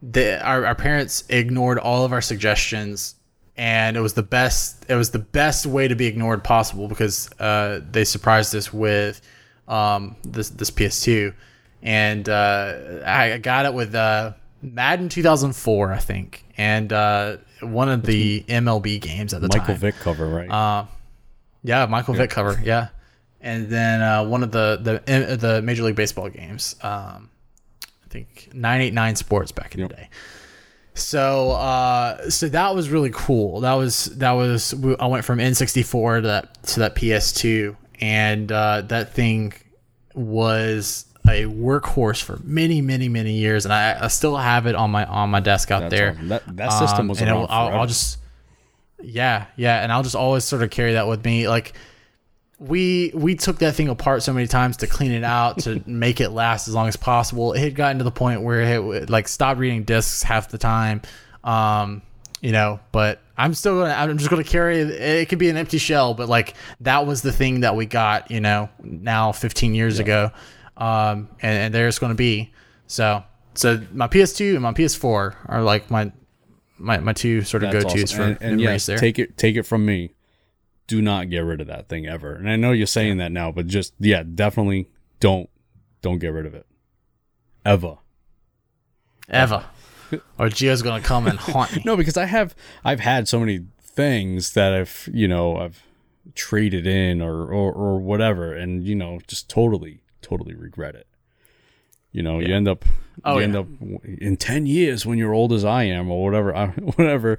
the our, our parents ignored all of our suggestions and it was the best it was the best way to be ignored possible because uh, they surprised us with um, this this PS2 and uh, I got it with uh, Madden 2004 I think and uh, one of the MLB games at the Michael time. Michael Vick cover right? Uh, yeah Michael yeah. Vick cover yeah. And then uh, one of the the the Major League Baseball games um, I think 989 Sports back in yep. the day so uh, so that was really cool. That was that was I went from N64 to that to that PS2, and uh, that thing was a workhorse for many many many years, and I, I still have it on my on my desk out That's there. Awesome. That that system um, was around I'll, I'll, just yeah yeah, and I'll just always sort of carry that with me. Like we we took that thing apart so many times to clean it out to make it last as long as possible. It had gotten to the point where it like stopped reading discs half the time. Um, you know, but I'm still gonna I'm just gonna carry it. It could be an empty shell, but like that was the thing that we got, you know, now 15 years ago. Um, and, and there's gonna be so so my PS2 and my PS4 are like my my, my two sort of go tos awesome. for and, and yes, there. take it take it from me. Do not get rid of that thing ever. And I know you're saying that now, but just yeah, definitely don't don't get rid of it. Ever. ever. or Gio's gonna come and haunt me. No, because I have I've had so many things that I've you know I've traded in or or, or whatever, and you know just totally totally regret it. You know, you end up Oh, you yeah. end up in ten years when you're old as I am or whatever, I, whatever.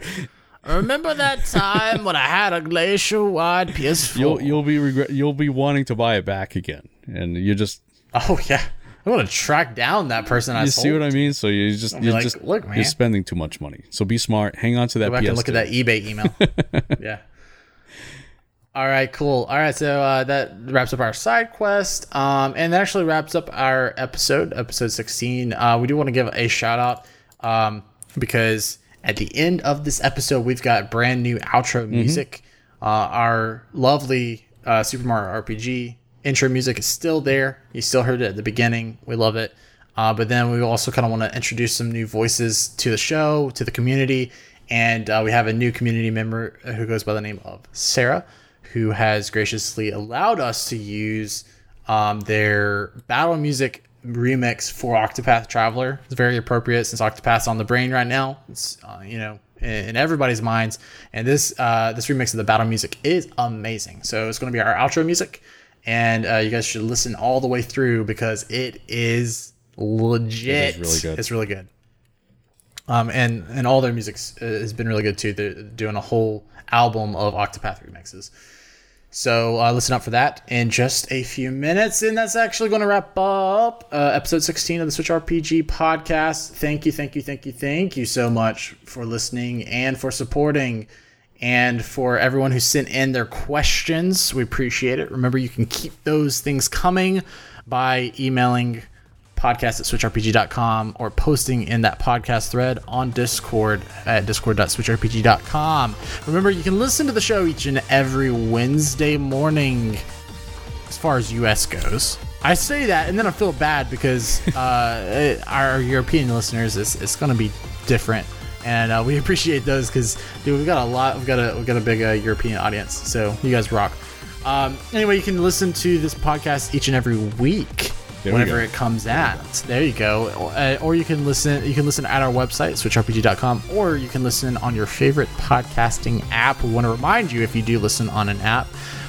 Remember that time when I had a glacier wide PS4? You'll you'll be regret you'll be wanting to buy it back again, and you just oh yeah, I'm gonna track down that person I you sold. see what I mean. So you just you like, just "Look, man." you're spending too much money. So be smart. Hang on to that. Go back and look at that eBay email. yeah. All right, cool. All right, so uh, that wraps up our side quest, um, and that actually wraps up our episode, episode sixteen. Uh, we do want to give a shout out um, because at the end of this episode, we've got brand new outro music. Uh, our lovely uh, Super Mario RPG intro music is still there. You still heard it at the beginning. We love it. Uh, but then we also kind of want to introduce some new voices to the show, to the community. And uh, we have a new community member who goes by the name of Sarah, who has graciously allowed us to use um, their battle music remix for Octopath Traveler. It's very appropriate since Octopath's on the brain right now. It's, uh, you know, in, in everybody's minds. And this uh, this remix of the battle music is amazing. So it's going to be our outro music. And uh, you guys should listen all the way through because it is legit. It is really good. It's really good. Um, and and all their music has been really good too. They're doing a whole album of Octopath remixes. So uh, listen up for that in just a few minutes, and that's actually going to wrap up uh, episode 16 of the Switch RPG podcast. Thank you, thank you, thank you, thank you so much for listening and for supporting, and for everyone who sent in their questions. We appreciate it. Remember, you can keep those things coming by emailing podcast at switchrpg.com or posting in that podcast thread on Discord at discord.switchrpg.com. Remember, you can listen to the show each and every Wednesday morning as far as US goes. I say that and then I feel bad because uh, our European listeners is it's going to be different. And uh, we appreciate those because dude, we've got a lot. We've got a we've got a big uh, European audience, so you guys rock. Um, anyway, you can listen to this podcast each and every week There whenever it comes out. There you go. Uh, or you can listen. You can listen at our website, switchrpg.com, or you can listen on your favorite podcasting app. We want to remind you if you do listen on an app,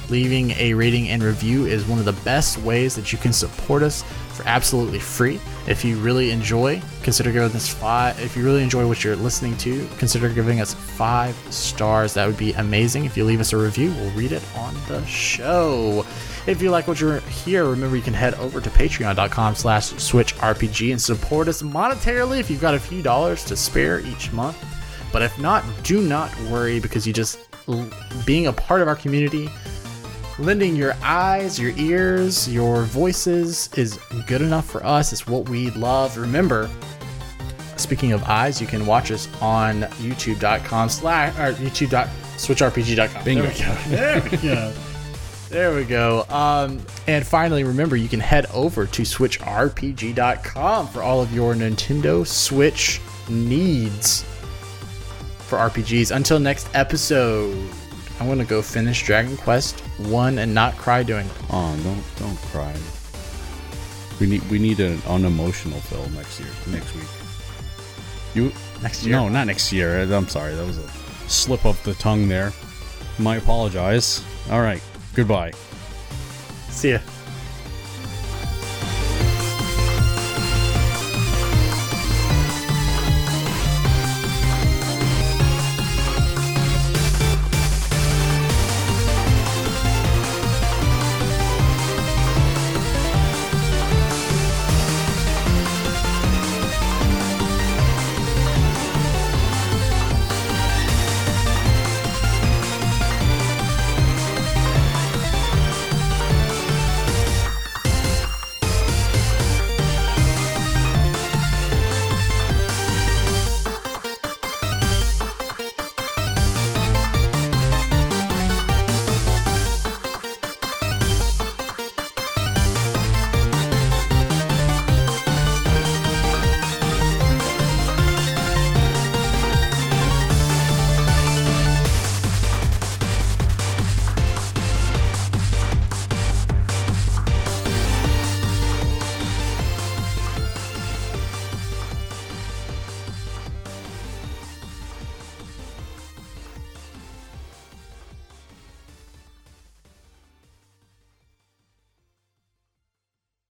leaving a rating and review is one of the best ways that you can support us for absolutely free. If you really enjoy, consider giving us five. If you really enjoy what you're listening to, consider giving us five stars. That would be amazing. If you leave us a review, we'll read it on the show. If you like what you're here, remember you can head over to patreon.com slash switchrpg and support us monetarily if you've got a few dollars to spare each month. But if not, do not worry because you just being a part of our community, lending your eyes, your ears, your voices is good enough for us. It's what we love. Remember, speaking of eyes, you can watch us on youtube.com slash or youtube.switchrpg.com. Bingo. There we go. There we go. There we go. Um, and finally, remember you can head over to switchrpg.com for all of your Nintendo Switch needs for RPGs. Until next episode, I'm gonna go finish Dragon Quest One and not cry doing it. Oh, don't don't cry. We need we need an unemotional film next year next week. You Next year? No, not next year. I'm sorry. That was a slip of the tongue there. My apologize. All right. Goodbye. See ya.